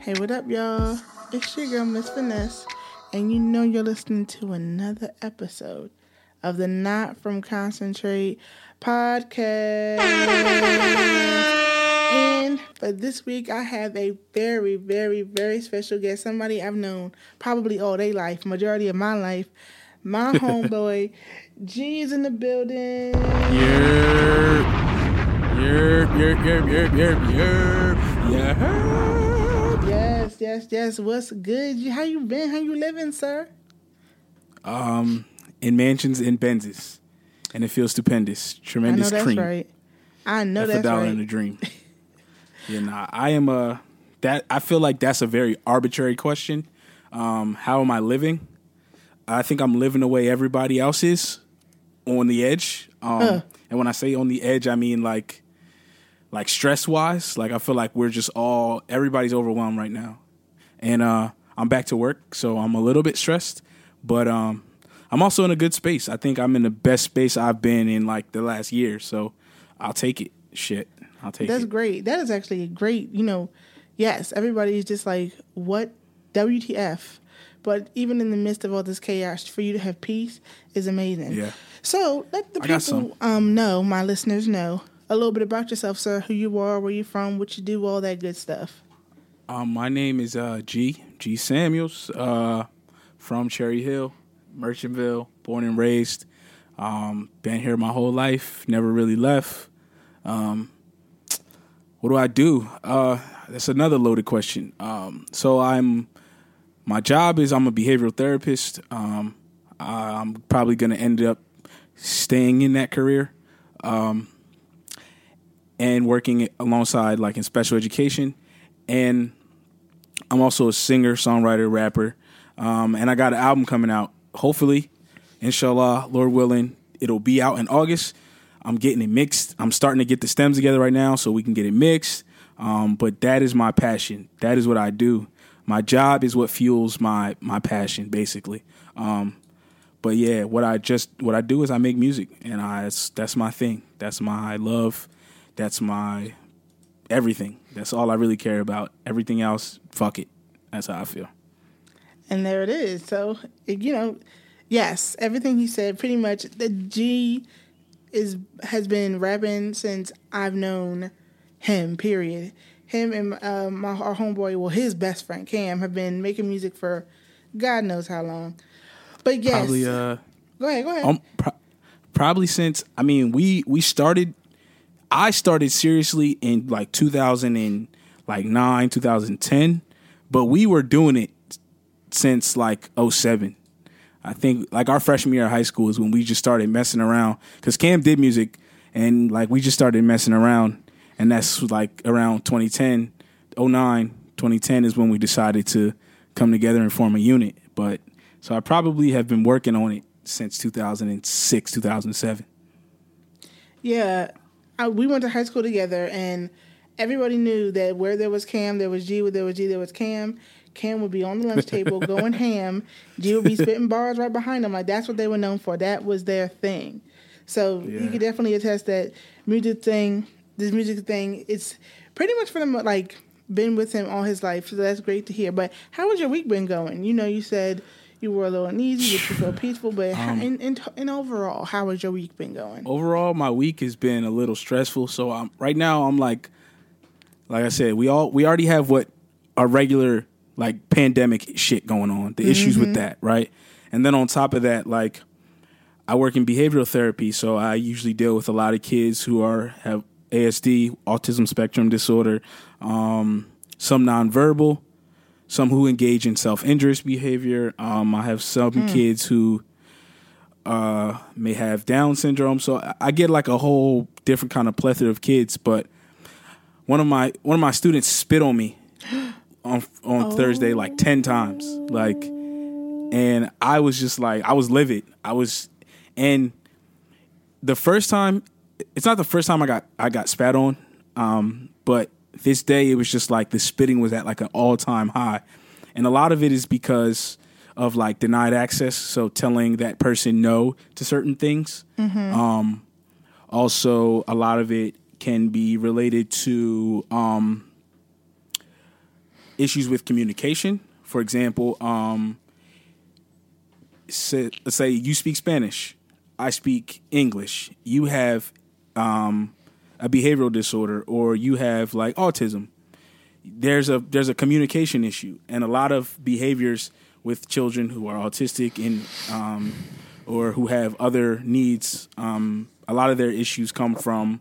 Hey, what up, y'all? It's your girl, Miss Finesse, and you know you're listening to another episode of the Not From Concentrate podcast. And for this week, I have a very, very, very special guest, somebody I've known probably all day life, majority of my life. My homeboy, G is in the building. Yerp, yerp, yerp, yerp, yerp, yerp. Yerp. Yes, yes. What's good? How you been? How you living, sir? Um, in mansions in Benzes. And it feels stupendous. I know Tremendous that's cream. right. I know That's a dollar right. and a dream. yeah, nah, I am a that I feel like that's a very arbitrary question. Um, how am I living? I think I'm living the way everybody else is on the edge. Um, Huh. and when I say on the edge, I mean like like stress wise. Like I feel like we're just all everybody's overwhelmed right now. And uh I'm back to work, so I'm a little bit stressed, but um I'm also in a good space. I think I'm in the best space I've been in like the last year, so I'll take it. Shit. I'll take That's it. great. That is actually a great, you know, yes, everybody's just like, what WTF? But even in the midst of all this chaos, for you to have peace is amazing. Yeah. So let the people um know, my listeners know a little bit about yourself, sir, who you are, where you're from, what you do, all that good stuff. Um, my name is uh, G G Samuels uh, from Cherry Hill, Merchantville, born and raised. Um, been here my whole life, never really left. Um, what do I do? Uh, that's another loaded question. Um, so I'm my job is I'm a behavioral therapist. Um, I'm probably going to end up staying in that career um, and working alongside like in special education and I'm also a singer, songwriter, rapper, um, and I got an album coming out. Hopefully, inshallah, Lord willing, it'll be out in August. I'm getting it mixed. I'm starting to get the stems together right now so we can get it mixed. Um, but that is my passion. That is what I do. My job is what fuels my my passion, basically. Um, but yeah, what I just what I do is I make music, and I that's, that's my thing. That's my love. That's my everything. That's all I really care about. Everything else, fuck it. That's how I feel. And there it is. So, you know, yes, everything he said pretty much the G is has been rapping since I've known him, period. Him and uh, my our homeboy, well, his best friend Cam, have been making music for God knows how long. But yes, Probably uh go ahead, go ahead. um, pro- probably since I mean we we started I started seriously in like 2000 and like 9 2010 but we were doing it since like 07 I think like our freshman year of high school is when we just started messing around cuz Cam did music and like we just started messing around and that's like around 2010 09 2010 is when we decided to come together and form a unit. But so I probably have been working on it since 2006 2007 Yeah, I, we went to high school together, and everybody knew that where there was Cam, there was G. Where there was G, there was Cam. Cam would be on the lunch table going ham. G would be spitting bars right behind him. Like that's what they were known for. That was their thing. So you could definitely attest that music thing, this music thing, it's pretty much for them like been with him all his life. So that's great to hear. But how has your week been going? You know, you said you were a little uneasy, but you feel peaceful. But Um, in, in in overall, how has your week been going? overall my week has been a little stressful so i'm right now i'm like like i said we all we already have what our regular like pandemic shit going on the issues with that right and then on top of that like i work in behavioral therapy so i usually deal with a lot of kids who are have asd autism spectrum disorder um, some nonverbal some who engage in self-injurious behavior um, i have some kids who uh, may have Down syndrome. So I get like a whole different kind of plethora of kids. But one of my one of my students spit on me on on Thursday like ten times, like, and I was just like I was livid. I was, and the first time, it's not the first time I got I got spat on, um, but this day it was just like the spitting was at like an all time high, and a lot of it is because of like denied access, so telling that person no to certain things. Um, also, a lot of it can be related to um, issues with communication. For example, um, say, let's say you speak Spanish, I speak English. You have um, a behavioral disorder, or you have like autism. There's a there's a communication issue, and a lot of behaviors with children who are autistic and um, or who have other needs. Um, a lot of their issues come from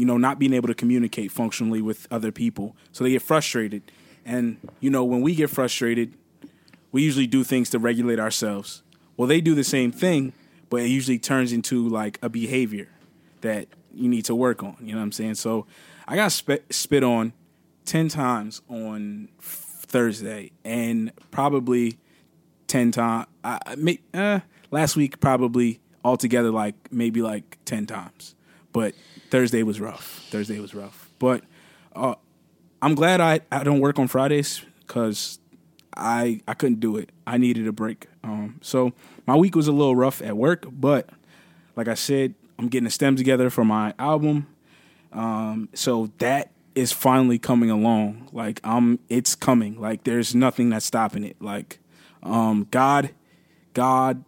you know not being able to communicate functionally with other people, so they get frustrated. And you know when we get frustrated, we usually do things to regulate ourselves. Well, they do the same thing, but it usually turns into like a behavior that you need to work on. You know what I'm saying? So I got spit, spit on 10 times on Thursday and probably 10 times. I, uh, last week, probably altogether, like maybe like 10 times. But Thursday was rough. Thursday was rough. But uh, I'm glad I, I don't work on Fridays because I I couldn't do it. I needed a break. Um, so my week was a little rough at work, but like I said, I'm getting the stems together for my album. Um, so that is finally coming along. Like um, it's coming. Like there's nothing that's stopping it. Like um, God, God,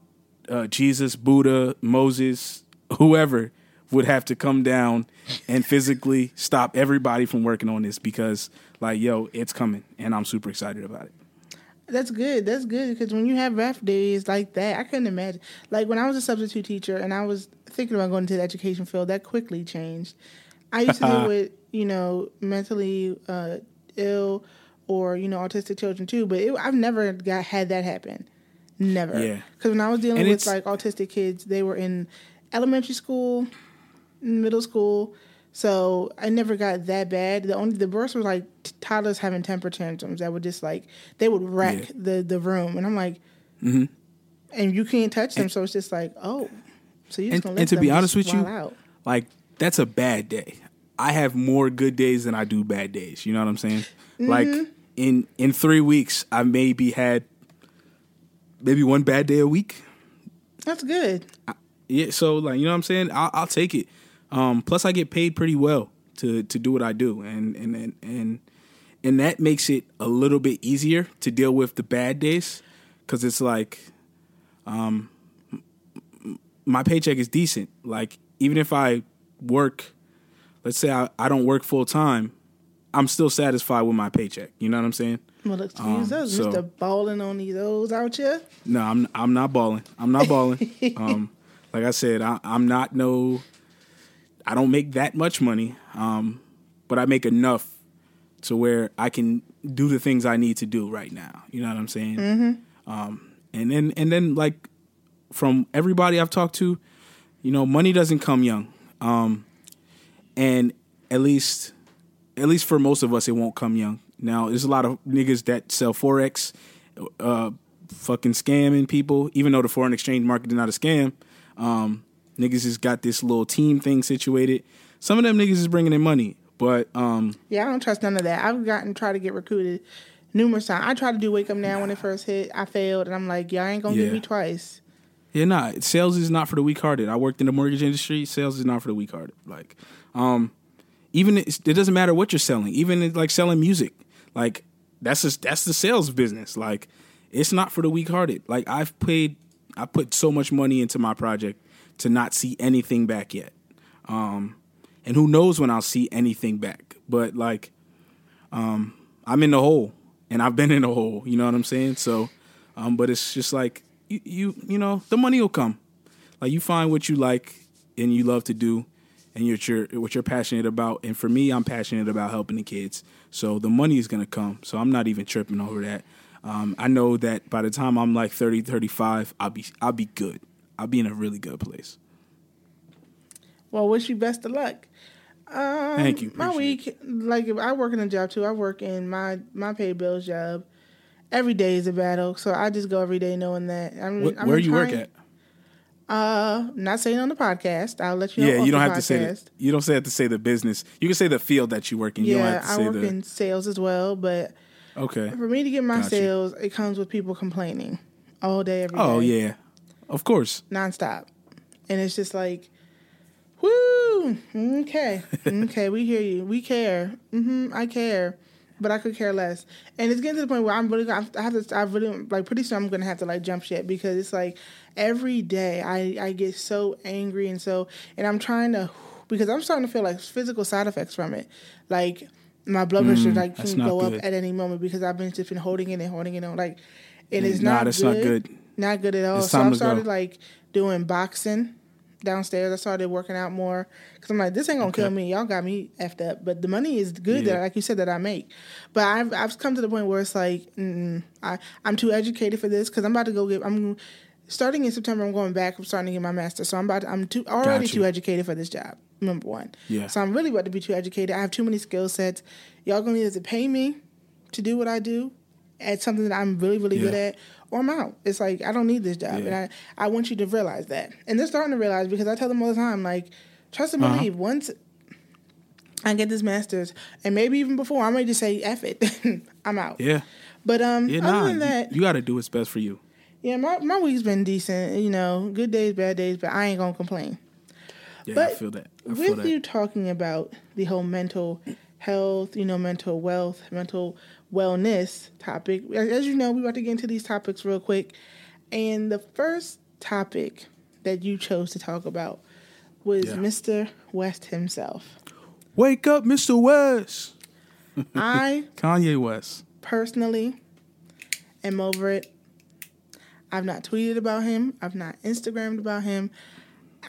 uh, Jesus, Buddha, Moses, whoever would have to come down and physically stop everybody from working on this because like yo, it's coming, and I'm super excited about it. That's good. That's good because when you have rough days like that, I couldn't imagine. Like when I was a substitute teacher and I was thinking about going into the education field, that quickly changed. I used to deal with you know mentally uh, ill or you know autistic children too, but it, I've never got had that happen. Never. Yeah. Because when I was dealing and with like autistic kids, they were in elementary school, middle school, so I never got that bad. The only the worst was like toddlers having temper tantrums that would just like they would wreck yeah. the the room, and I'm like, mm-hmm. and you can't touch them, and, so it's just like, oh, so you just and, and to be honest with you, out. like that's a bad day. I have more good days than I do bad days. You know what I'm saying? Mm-hmm. Like in in three weeks, I maybe had maybe one bad day a week. That's good. I, yeah, so like you know what I'm saying? I'll, I'll take it. Um, plus, I get paid pretty well to to do what I do, and and and and and that makes it a little bit easier to deal with the bad days because it's like, um, my paycheck is decent. Like even if I work, let's say I, I don't work full time, I'm still satisfied with my paycheck. You know what I'm saying? Well, let's um, use those. So, Mr. Balling on these those out here. No, I'm I'm not balling. I'm not balling. um, like I said, I, I'm not no I don't make that much money, um, but I make enough to where I can do the things I need to do right now. You know what I'm saying? Mm-hmm. Um, and then and then like from everybody I've talked to, you know, money doesn't come young, um, and at least at least for most of us, it won't come young. Now, there's a lot of niggas that sell forex, uh, fucking scamming people, even though the foreign exchange market is not a scam. Um, Niggas has got this little team thing situated. Some of them niggas is bringing in money, but um, yeah, I don't trust none of that. I've gotten try to get recruited numerous times. I tried to do Wake Up Now when it first hit. I failed, and I'm like, y'all ain't gonna yeah. get me twice. Yeah, nah. Sales is not for the weak-hearted. I worked in the mortgage industry. Sales is not for the weak-hearted. Like, um, even it doesn't matter what you're selling. Even like selling music, like that's just that's the sales business. Like, it's not for the weak-hearted. Like I've paid, I put so much money into my project to not see anything back yet. Um, and who knows when I'll see anything back. But like, um, I'm in the hole, and I've been in the hole. You know what I'm saying? So, um, but it's just like you, you, you know, the money will come. Like you find what you like and you love to do, and you're, you're what you're passionate about. And for me, I'm passionate about helping the kids. So the money is gonna come. So I'm not even tripping over that. Um, I know that by the time I'm like 30, 35, I'll be I'll be good. I'll be in a really good place. Well, wish you best of luck. Um, Thank you. My week, it. like I work in a job too. I work in my my paid bills job. Every day is a battle, so I just go every day knowing that. I mean, where, where you work at? Uh, not saying on the podcast. I'll let you. Yeah, you don't have podcast. to say that. You don't have to say the business. You can say the field that you work in. You yeah, I work the... in sales as well, but okay. For me to get my gotcha. sales, it comes with people complaining all day, every oh, day. yeah, of course, nonstop, and it's just like Woo! Okay. okay, we hear you. We care. Mm-hmm. I care. but I could care less. And it's getting to the point where I'm really, I have to, I really, like, pretty soon I'm gonna have to like jump shit because it's like every day I, I get so angry and so, and I'm trying to, because I'm starting to feel like physical side effects from it, like my blood pressure Mm, like can go good. up at any moment because I've been just been holding it and holding it on, like, and it's not that's good, not good. Not good at all. It's So I've to go. started like doing boxing downstairs. I started working out more because I'm like, this ain't gonna kill me. Y'all got me effed up, but the money is good Yeah. that, like you said, that I make. But I've I've come to the point where it's like, mm, I I'm too educated for this because I'm about to go get. I'm starting in September. I'm going back. I'm starting to get my master. So I'm about. To, I'm too already too educated for this job. Number one. Yeah. So I'm really about to be too educated. I have too many skill sets. Y'all gonna either pay me to do what I do at something that I'm really really good at, or I'm out. It's like I don't need this job, Yeah. and I I want you to realize that. And they're starting to realize because I tell them all the time, like, trust and Uh-huh. believe. Once I get this master's, and maybe even before, I may just say F it, I'm out. Yeah. But um, Yeah, other nah. than that, you, got to do what's best for you. yeah, my my week's been decent. You know, good days, bad days, but I ain't gonna complain. Yeah, I feel that. I feel With that. you talking about the whole mental health, you know, mental wealth, mental wellness topic, as you know, we're about to get into these topics real quick. And the first topic that you chose to talk about was Yeah. Mr. West himself. Wake up, Mr. West. I Kanye West. personally am over it. I've not tweeted about him. I've not Instagrammed about him.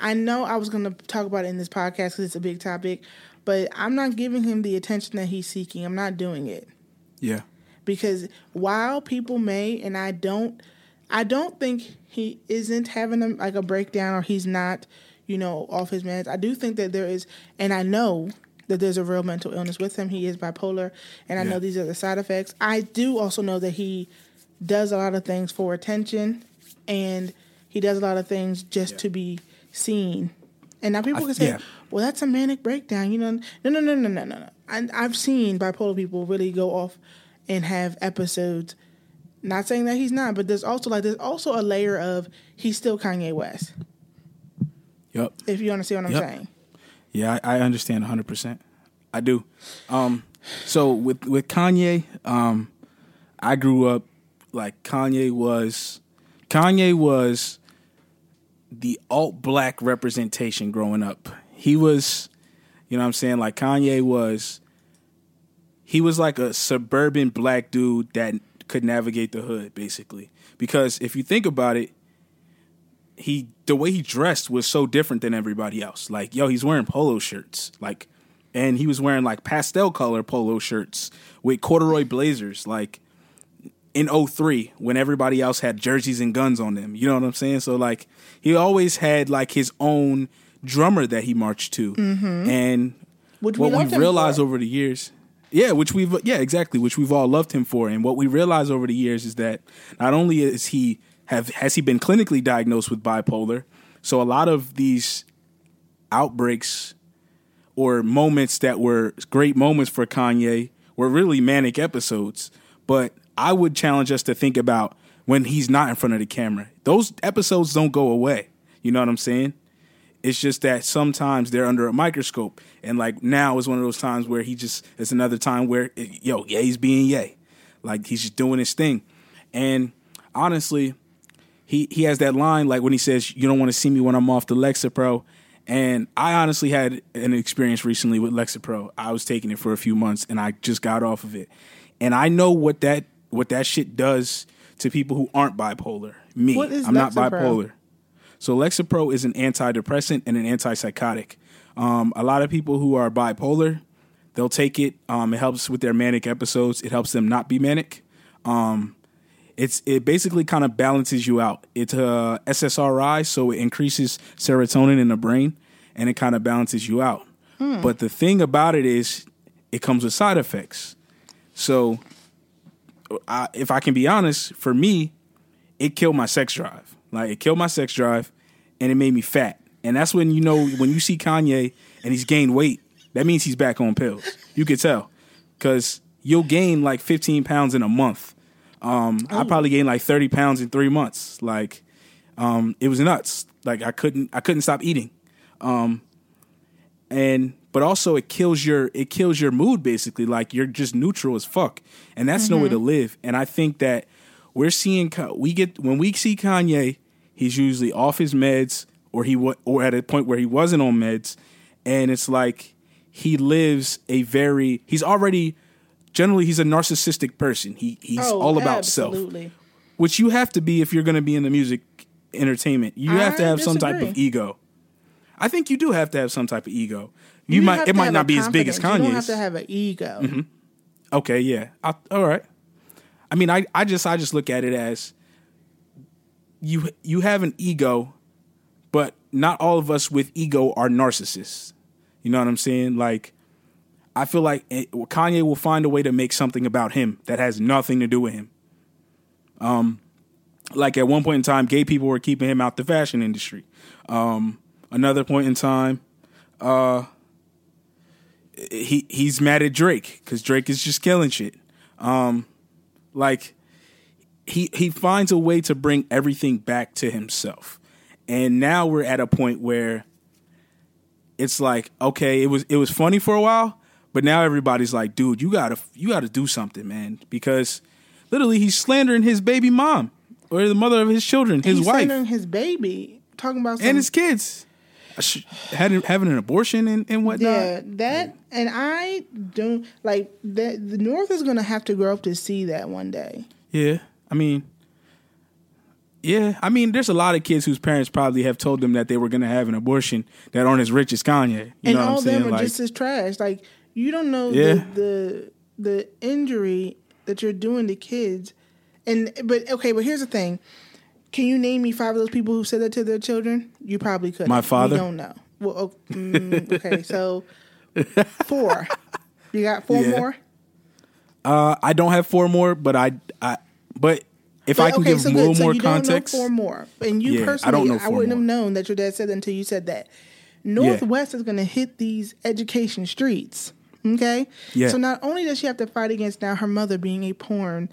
I know I was going to talk about it in this podcast because it's a big topic, but I'm not giving him the attention that he's seeking. I'm not doing it Yeah. because while people may, and I don't, I don't think he isn't having a, like a breakdown or he's not, you know, off his meds. I do think that there is, and I know that there's a real mental illness with him. He is bipolar, and I know these are the side effects. I do also know that he does a lot of things for attention, and he does a lot of things just Yeah. to be seen. And now people I- can say, yeah. "Well, that's a manic breakdown," you know? No, no, no, no, no, no, no. I, I've seen bipolar people really go off and have episodes. Not saying that he's not, but there's also like there's also a layer of he's still Kanye West. Yep. If you understand what I'm Yep. saying. Yeah, I, I understand 100%. I do. Um, so with with Kanye, um, I grew up like Kanye was Kanye was the alt black representation growing up. He was, you know what I'm saying? Like Kanye was he was like a suburban black dude that could navigate the hood basically. Because if you think about it, he the way he dressed was so different than everybody else. Like, yo, he's wearing polo shirts. Like and he was wearing like pastel color polo shirts with corduroy blazers like in 03 when everybody else had jerseys and guns on them. You know what I'm saying? So like he always had like his own drummer that he marched to. Mm-hmm. And Which what loved we've realized for. over the years yeah which we've yeah exactly which we've all loved him for. And what we realized over the years is that not only is he have has he been clinically diagnosed with bipolar so a lot of these outbreaks or moments that were great moments for Kanye were really manic episodes. But I would challenge us to think about when he's not in front of the camera. Those episodes don't go away. You know what I'm saying it's just that sometimes they're under a microscope, and like now is one of those times where he just it's another time where eh, yo, yeah, he's being yay, like he's just doing his thing, and honestly, he he has that line like when he says, "You don't want to see me when I'm off the Lexapro," and I honestly had an experience recently with Lexapro. I was taking it for a few months, and I just got off of it, and I know what that what that shit does to people who aren't bipolar. Me, I'm not bipolar. So Lexapro is an antidepressant and an antipsychotic. Um, a lot of people who are bipolar, they'll take it. Um, it helps with their manic episodes. It helps them not be manic. Um, it's it basically kind of balances you out. It's uh, SSRI, so it increases serotonin in the brain, and it kind of balances you out. But the thing about it is, it comes with side effects. So, I, if I can be honest, for me, it killed my sex drive. Like it killed my sex drive, and it made me fat. And that's when you know when you see Kanye and he's gained weight, that means he's back on pills. You could tell because you'll gain like 15 pounds in a month. Um, I probably gained like 30 pounds in three months. Like um, it was nuts. Like I couldn't I couldn't stop eating. Um, and but also it kills your it kills your mood basically. Like you're just neutral as fuck, and that's no way to live. And I think that we're seeing we get when we see Kanye, he's usually off his meds or he wa- or at a point where he wasn't on meds, and it's like he lives a very he's already generally he's a narcissistic person. He he's Oh, all about self which you have to be if you're going to be in the music entertainment. You have to I have some type of ego. I think you do have to have some type of ego. You, You might it might not be as big as confidence. You don't have to have an ego. Mm-hmm. okay, yeah. I, all right. I mean, I, I just I just look at it as you you have an ego, but not all of us with ego are narcissists. You know what I'm saying? Like I feel like it, Kanye will find a way to make something about him that has nothing to do with him. Um, like at one point in time, gay people were keeping him out the fashion industry. Um, another point in time, uh, he he's mad at Drake because Drake is just killing shit. Um, like he he finds a way to bring everything back to himself, and now we're at a point where it's like okay, it was it was funny for a while, but now everybody's like, dude, you gotta you gotta do something, man, because literally he's slandering his baby mom or the mother of his children, his He's wife, slandering his baby, talking about some, and his kids. Having having an abortion and, and whatnot. yeah that, and I don't like that. The North is going to have to grow up to see that one day. Yeah, I mean, yeah, I mean, there's a lot of kids whose parents probably have told them that they were going to have an abortion that aren't as rich as Kanye. You and know what all I'm of them saying? are Like, just as trash. Like you don't know Yeah. the, the the injury that you're doing to kids. And but okay, but here's the thing. Can you name me five of those people who said that to their children? You probably could. My father? We don't know. Well, oh, mm, okay, so four. You got four Yeah. more. uh, I don't have four more, but I, I, but if I But, can okay, give so little So more you don't know context, four more, and you Yeah, I personally, know I, wouldn't more. have known that your dad said that until you said that. North West is going to hit these education streets. Okay, Yeah. So not only does she have to fight against now her mother being a porn,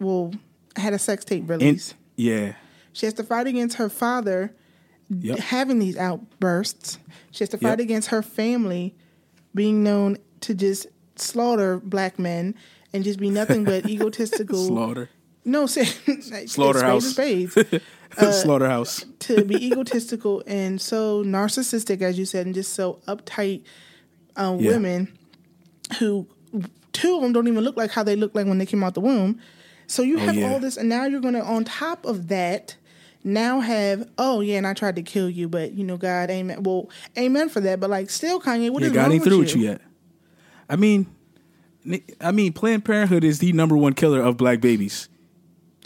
well, had a sex tape and release. yeah, she has to fight against her father Yep. having these outbursts. She has to fight Yep. against her family being known to just slaughter black men and just be nothing but egotistical. slaughter, No, say Slaughterhouse. spades, spades. Uh, slaughterhouse. to be egotistical and so narcissistic, as you said, and just so uptight uh, Yeah. women who two of them don't even look like how they look like when they came out the womb. So you Oh, have yeah. all this, and now you're going to, on top of that, now have oh yeah, and I tried to kill you, but you know God, amen. Well, amen for that, but like still, Kanye, what Yeah, is God wrong ain't with through you? with you yet. I mean, I mean, Planned Parenthood is the number one killer of black babies.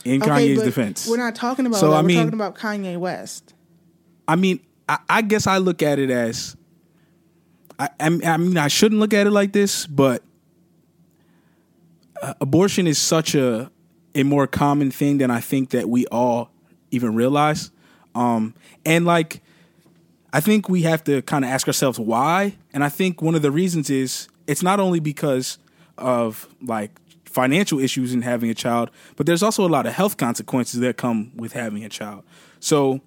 In Kanye's but defense, we're not talking about So, that. I we're mean- talking about Kanye West. I mean, I, I guess I look at it as, I, I mean- I mean, I shouldn't look at it like this, but uh, abortion is such a a more common thing than I think that we all even realize. Um, and like, I think we have to kind of ask ourselves why. And I think one of the reasons is it's not only because of like financial issues in having a child, but there's also a lot of health consequences that come with having a child. So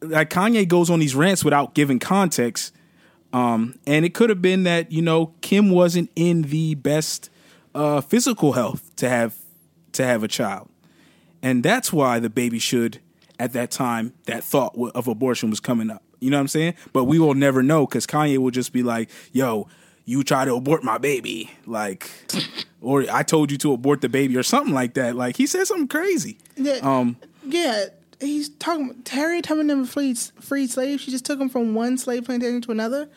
like Kanye goes on these rants without giving context. Um, and it could have been that, you know, Kim wasn't in the best uh, physical health to have to have a child. And that's why the baby should at that time that thought of abortion was coming up. You know what I'm saying? But we will never know cuz Kanye will just be like, "Yo, you try to abort my baby." Like or I told you to abort the baby or something like that. Like he said something crazy. Yeah, Um yeah. He's talking. Terry Tubman never freed freed slaves. She just took them from one slave plantation to another.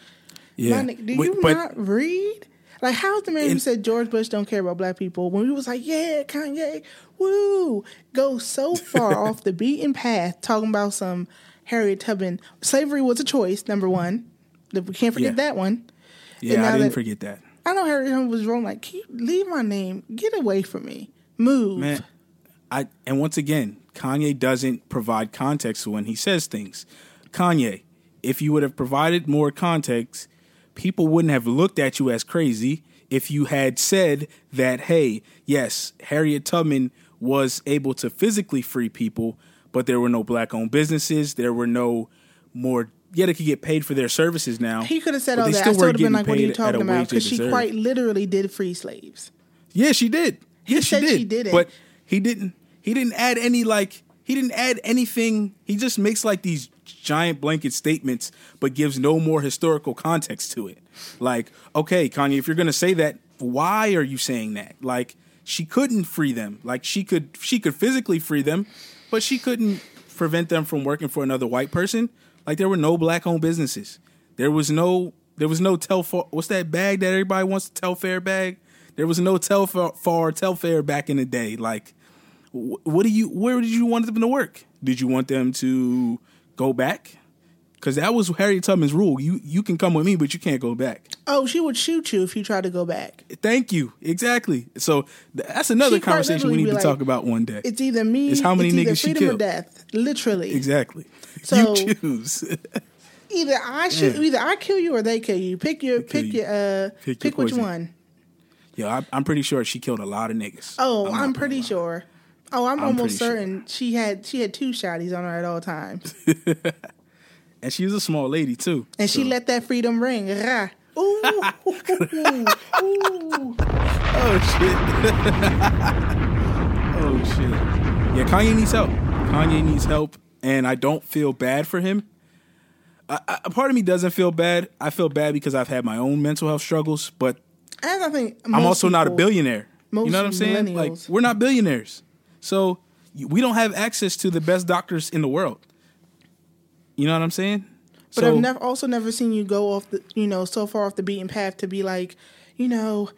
yeah. Nigga, do you but- not read? Like, how's the man who said George Bush don't care about black people when we was like, yeah, Kanye, woo, go so far off the beaten path talking about some Harriet Tubman. Slavery was a choice, number one. We can't forget Yeah. that one. Yeah, I didn't that- forget that. I know Harriet Tubman was wrong. Like, keep, leave my name. Get away from me. Move. Man, I and once again, Kanye doesn't provide context when he says things. Kanye, if you would have provided more context, people wouldn't have looked at you as crazy if you had said that, hey, yes, Harriet Tubman was able to physically free people, but there were no black owned businesses, there were no more yeah, they could get paid for their services now. He could have said all that. I still would have been like, "What are you paid at a talking about?" Because she deserve. quite literally did free slaves. Yeah, she did. Yeah, she did. she didn't. But he didn't. He didn't add any like. He didn't add anything. He just makes like these giant blanket statements, but gives no more historical context to it. Like, okay, Kanye, if you're gonna say that, why are you saying that? Like, she couldn't free them. Like, she could. She could physically free them, but she couldn't prevent them from working for another white person. Like, there were no black-owned businesses. There was no. There was no Telfar. What's that bag that everybody wants to Telfair bag? There was no Telfar Telfair back in the day. Like, what do you? Where did you want them to work? Did you want them to go back? Because that was Harriet Tubman's rule. You you can come with me, but you can't go back. Oh, she would shoot you if you tried to go back. Thank you. Exactly. So that's another She conversation we need to like, talk about one day. It's either me. It's how many either niggas she freedom or killed. death. Literally. Exactly. So- you choose. Either I shoot. Yeah. Either I kill you or they kill you. Pick your. Pick you. your. Uh. Pick Pick, your which one. yeah, I, I'm pretty sure she killed a lot of niggas. Oh, I'm, gonna pretty sure. Oh, I'm, I'm almost pretty sure. certain she had she had two shotties on her at all times, And she was a small lady too. and she let that freedom ring. Rah. Ooh, ooh. Oh shit. oh shit. Yeah, Kanye needs help. Kanye needs help, and I don't feel bad for him. I, I, a part of me doesn't feel bad. I feel bad because I've had my own mental health struggles, but And I think I'm also not a people- billionaire. You know what I'm saying? Like we're not billionaires, so we don't have access to the best doctors in the world. You know what I'm saying? But so I've never also never seen you go off the you know so far off the beaten path to be like, you know,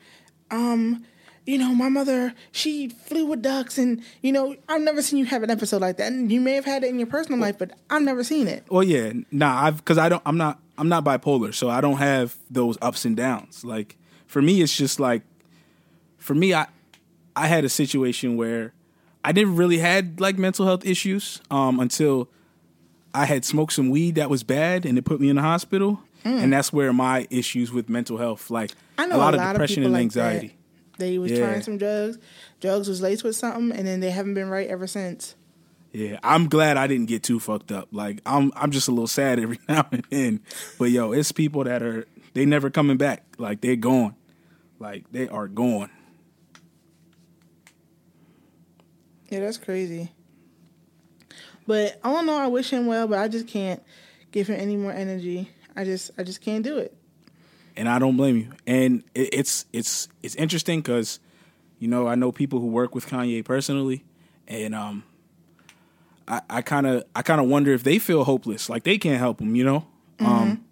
um, you know, my mother she flew with ducks, and you know, I've never seen you have an episode like that. And you may have had it in your personal life, but I've never seen it. Well, yeah, nah, I've because I don't, I'm not, I'm not bipolar, so I don't have those ups and downs. Like for me, it's just like, for me, I, I had a situation where I didn't really had like mental health issues um, until I had smoked some weed that was bad, and it put me in the hospital, and that's where my issues with mental health, like Mm. I know a lot a of lot depression of and like anxiety. that. They was Yeah. trying some drugs. Drugs was laced with something, and then they haven't been right ever since. Yeah, I'm glad I didn't get too fucked up. Like I'm I'm just a little sad every now and then. But yo, it's people that are they never coming back. Like they're gone. Like they are gone. Yeah, that's crazy. But I don't know. I wish him well, but I just can't give him any more energy. I just, I just can't do it. And I don't blame you. And it, it's it's it's interesting cuz you know, I know people who work with Kanye personally and um I kind of I kind of wonder if they feel hopeless, like they can't help him, you know? Um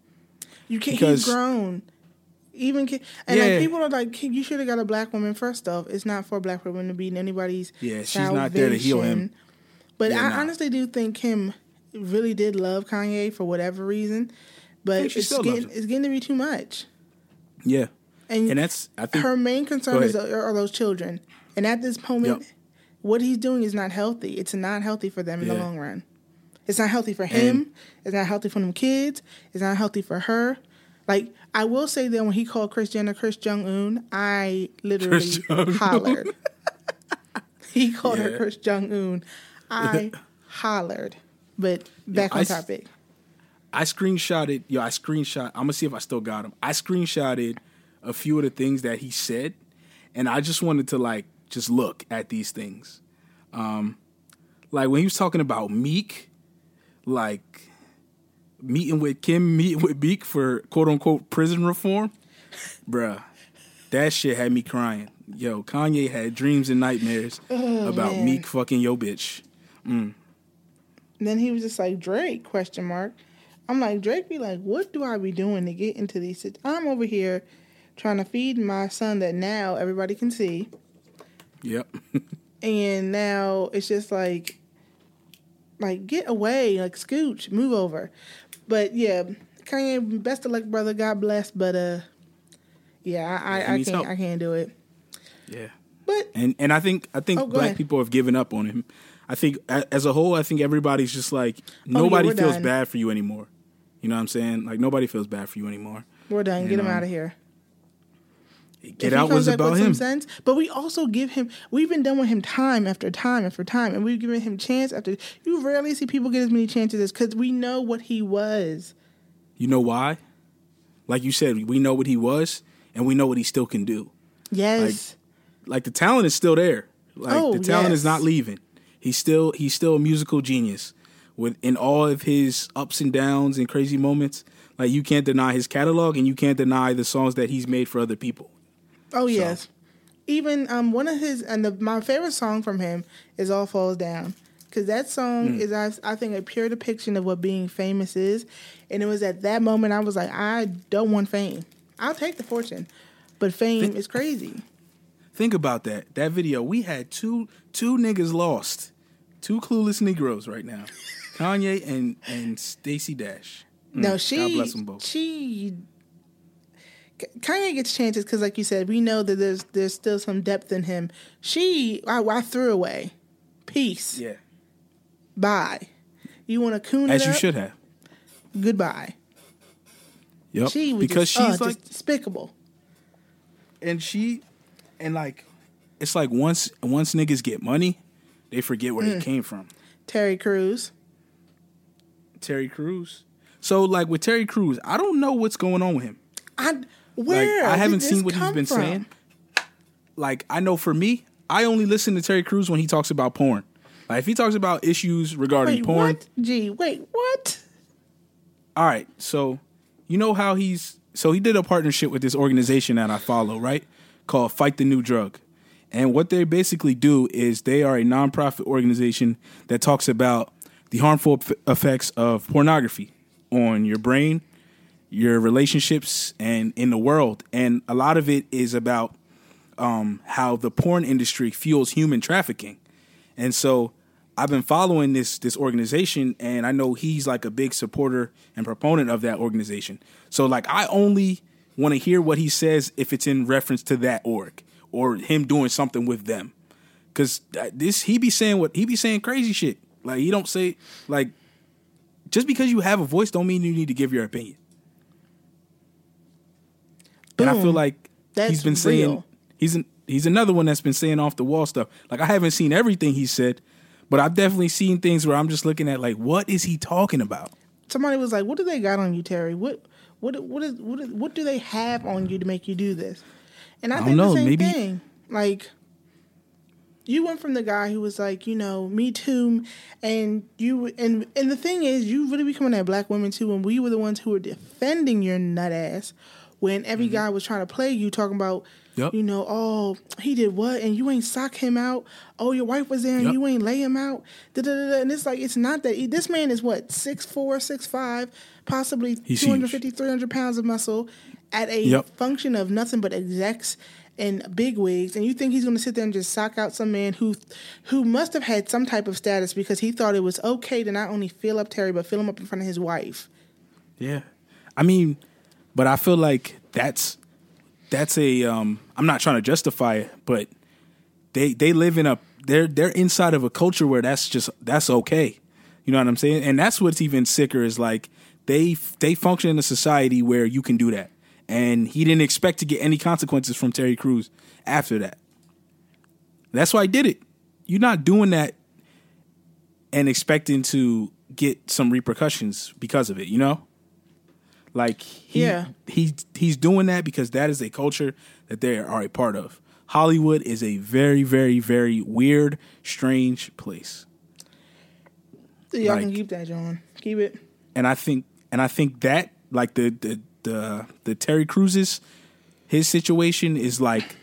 You can't. Because- he's grown. Even and Yeah. like people are like, you should have got a black woman. First off, it's not for a black women to be in anybody's. Yeah, she's not there to heal him. But Yeah, I nah. honestly do think Kim really did love Kanye for whatever reason. But it's getting it's getting to be too much. Yeah. And, And that's I think her main concern is are, those children. And at this moment, Yep. what he's doing is not healthy. It's not healthy for them in the long run. It's not healthy for him. it's not healthy for them kids. It's not healthy for her. Like I will say that when he called Kris Jenner Kris Jong Un, I literally hollered. he called her Kris Jong Un. I hollered. But back I on s- topic. I screenshotted, yo, I screenshot, I'm gonna see if I still got him. I screenshotted a few of the things that he said, and I just wanted to like just look at these things. Um like when he was talking about Meek, like meeting with Kim, meeting with Meek for quote unquote prison reform, bruh. That shit had me crying. Yo, Kanye had dreams and nightmares about man. Meek fucking yo bitch. then he was just like Drake question mark. I'm like Drake be like, what do I be doing to get into these? sit- I'm over here trying to feed my son that now everybody can see, Yep. and now it's just like, like get away, like scooch, move over. But yeah, Kanye, best of luck, brother. God bless. But uh, yeah, I I, I can't help. I can't do it. yeah. But and and I think I think Oh, black ahead. people have given up on him. I think as a whole, I think everybody's just like nobody Oh, we're feels done. bad for you anymore. You know what I'm saying? Like nobody feels bad for you anymore. we're done. You Get him out of here. Get if out was about him. Some sense, but we also give him. We've been done with him time after time after time, and we've given him chance after. You rarely see people get as many chances as because we know what he was. You know why? Like you said, we know what he was, and we know what he still can do. Yes. Like the talent is still there. Like Oh, the talent is not leaving. He's still he's still a musical genius. With in all of his ups and downs and crazy moments, like you can't deny his catalog, and you can't deny the songs that he's made for other people. oh yes. Even um one of his and the, my favorite song from him is "All Falls Down" because that song Mm. is I, I think a pure depiction of what being famous is, and it was at that moment I was like, I don't want fame. I'll take the fortune, but fame is crazy. Think about that. That video, we had two two niggas lost, two clueless Negroes right now, Kanye and and Stacey Dash. Mm, No, she God bless them both. she Kanye gets chances because, like you said, we know that there's there's still some depth in him. She, I, I threw away. Peace. Yeah, Bye. You want to coon as it you up? should have. Goodbye. Yep. She was because just, she's uh, like, despicable. and she, and like, it's like once once niggas get money, they forget where Mm. they came from. Terry Crews. Terry Crews. So like with Terry Crews, I don't know what's going on with him. I Like where I haven't seen what he's been from? saying. Like I know for me, I only listen to Terry Crews when he talks about porn. Like if he talks about issues regarding Wait, porn, what? Gee, wait, what? all right. So you know how he's so he did a partnership with this organization that I follow, right? Called Fight the New Drug. And what they basically do is they are a nonprofit organization that talks about the harmful eff- effects of pornography on your brain, your relationships, and in the world. And a lot of it is about um, how the porn industry fuels human trafficking. And so I've been following this this organization and I know he's like a big supporter and proponent of that organization. So like I only want to hear what he says if it's in reference to that org or him doing something with them. Cuz this he be saying what he be saying crazy shit. Like you don't say like just because you have a voice don't mean you need to give your opinion. And I feel like That's he's been saying real. he's an, he's another one that's been saying off the wall stuff. Like I haven't seen everything he said, but I've definitely seen things where I'm just looking at like, what is he talking about? Somebody was like, "What do they got on you, Terry? What, what, what is, what, what do they have on you to make you do this?" And I, I think don't the know, same maybe- thing. Like, you went from the guy who was like, you know, me too, and you, and and the thing is, you really becoming that black woman too, and we were the ones who were defending your nut ass when every mm-hmm. guy was trying to play you, talking about. Yep. You know, oh, he did what, and you ain't sock him out. Oh, your wife was there, and Yep. you ain't lay him out. Da, da, da, da. And it's like it's not that. This man is what six four, six five, possibly He's 250, 300 pounds of muscle at a Yep. function of nothing but execs and big wigs, and you think he's going to sit there and just sock out some man who, who must have had some type of status because he thought it was okay to not only fill up Terry but fill him up in front of his wife. Yeah, I mean, but I feel like that's that's a um I'm not trying to justify it, but they they live in a they're they're inside of a culture where that's just that's okay. You know what I'm saying? And that's what's even sicker is like they they function in a society where you can do that. And he didn't expect to get any consequences from Terry Crews after that. That's why I did it. You're not doing that and expecting to get some repercussions because of it, you know? Like he, Yeah. he he's doing that because that is a culture that they are a part of. Hollywood is a very, very, very weird, strange place. Y'all can keep that, John. Keep it. And I think and I think that like the the the, the Terry Crews's his situation is like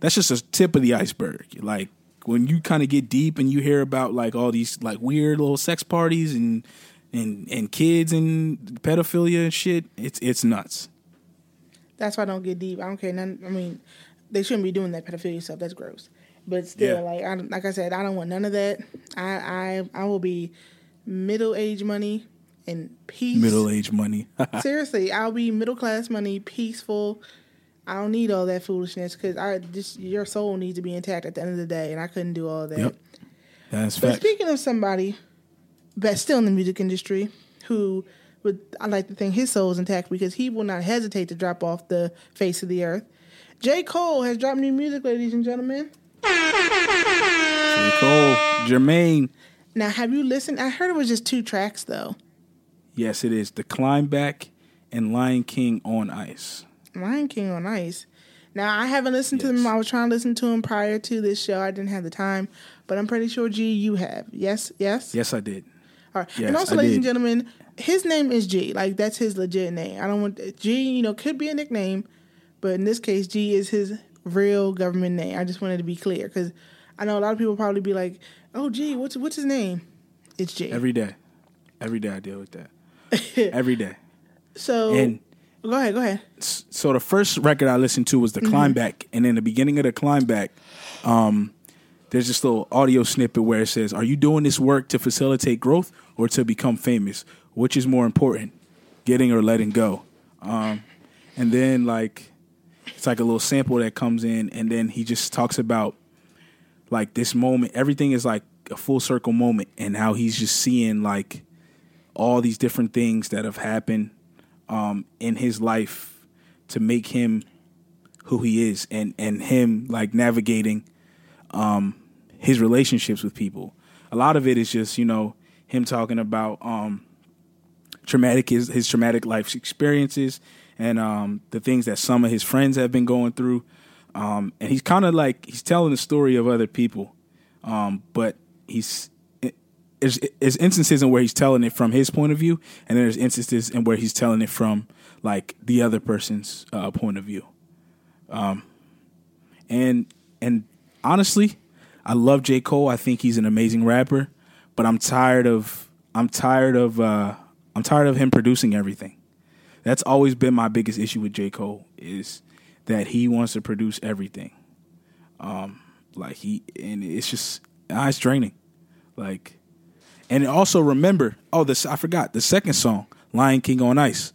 that's just a tip of the iceberg. Like when you kind of get deep and you hear about like all these like weird little sex parties and and and kids and pedophilia and shit, it's it's nuts. That's why I don't get deep. I don't care. None. I mean, they shouldn't be doing that pedophilia stuff. That's gross. But still, Yeah. like I like I said, I don't want none of that. I I I will be middle age money and peace. Middle age money. Seriously, I'll be middle class money, peaceful. I don't need all that foolishness because I just your soul needs to be intact at the end of the day, and I couldn't do all that. Yep. That's But fact. speaking of somebody that's still in the music industry, who would I like to think his soul is intact because he will not hesitate to drop off the face of the earth. J. Cole has dropped new music, ladies and gentlemen. J. Cole, Jermaine. Now, have you listened? I heard it was just two tracks though. Yes, it is. The climb back and Lion King on Ice. Lion King on Ice. Now I haven't listened to Yes. them. I was trying to listen to them prior to this show. I didn't have the time, but I'm pretty sure G you have. Yes, yes. Yes, I did. All right. Yes, and also, I ladies did. and gentlemen, his name is G. Like that's his legit name. I don't want G. You know, could be a nickname, but in this case, G is his real government name. I just wanted to be clear because I know a lot of people probably be like, "Oh, G, what's what's his name?" It's G. Every day. Every day I deal with that. Every day. so And go ahead, go ahead. so the first record I listened to was the climb back, and in the beginning of the climb back, um, there's this little audio snippet where it says, "Are you doing this work to facilitate growth or to become famous? Which is more important, getting or letting go?" Um, and then like it's like a little sample that comes in, and then he just talks about like this moment. Everything is like a full circle moment, and how he's just seeing like all these different things that have happened um, in his life to make him who he is, and and him like navigating um, his relationships with people. A lot of it is just you know him talking about um, traumatic his, his traumatic life experiences and um, the things that some of his friends have been going through. Um, and he's kind of like he's telling the story of other people, um, but he's there's, there's instances in where he's telling it from his point of view, and then there's instances in where he's telling it from like the other person's uh, point of view. Um, and and honestly, I love J Cole. I think he's an amazing rapper, but I'm tired of I'm tired of uh, I'm tired of him producing everything. That's always been my biggest issue with J Cole is that he wants to produce everything. Um, like he and it's just it's draining. Like, and also remember, oh, this I forgot the second song, Lion King on Ice.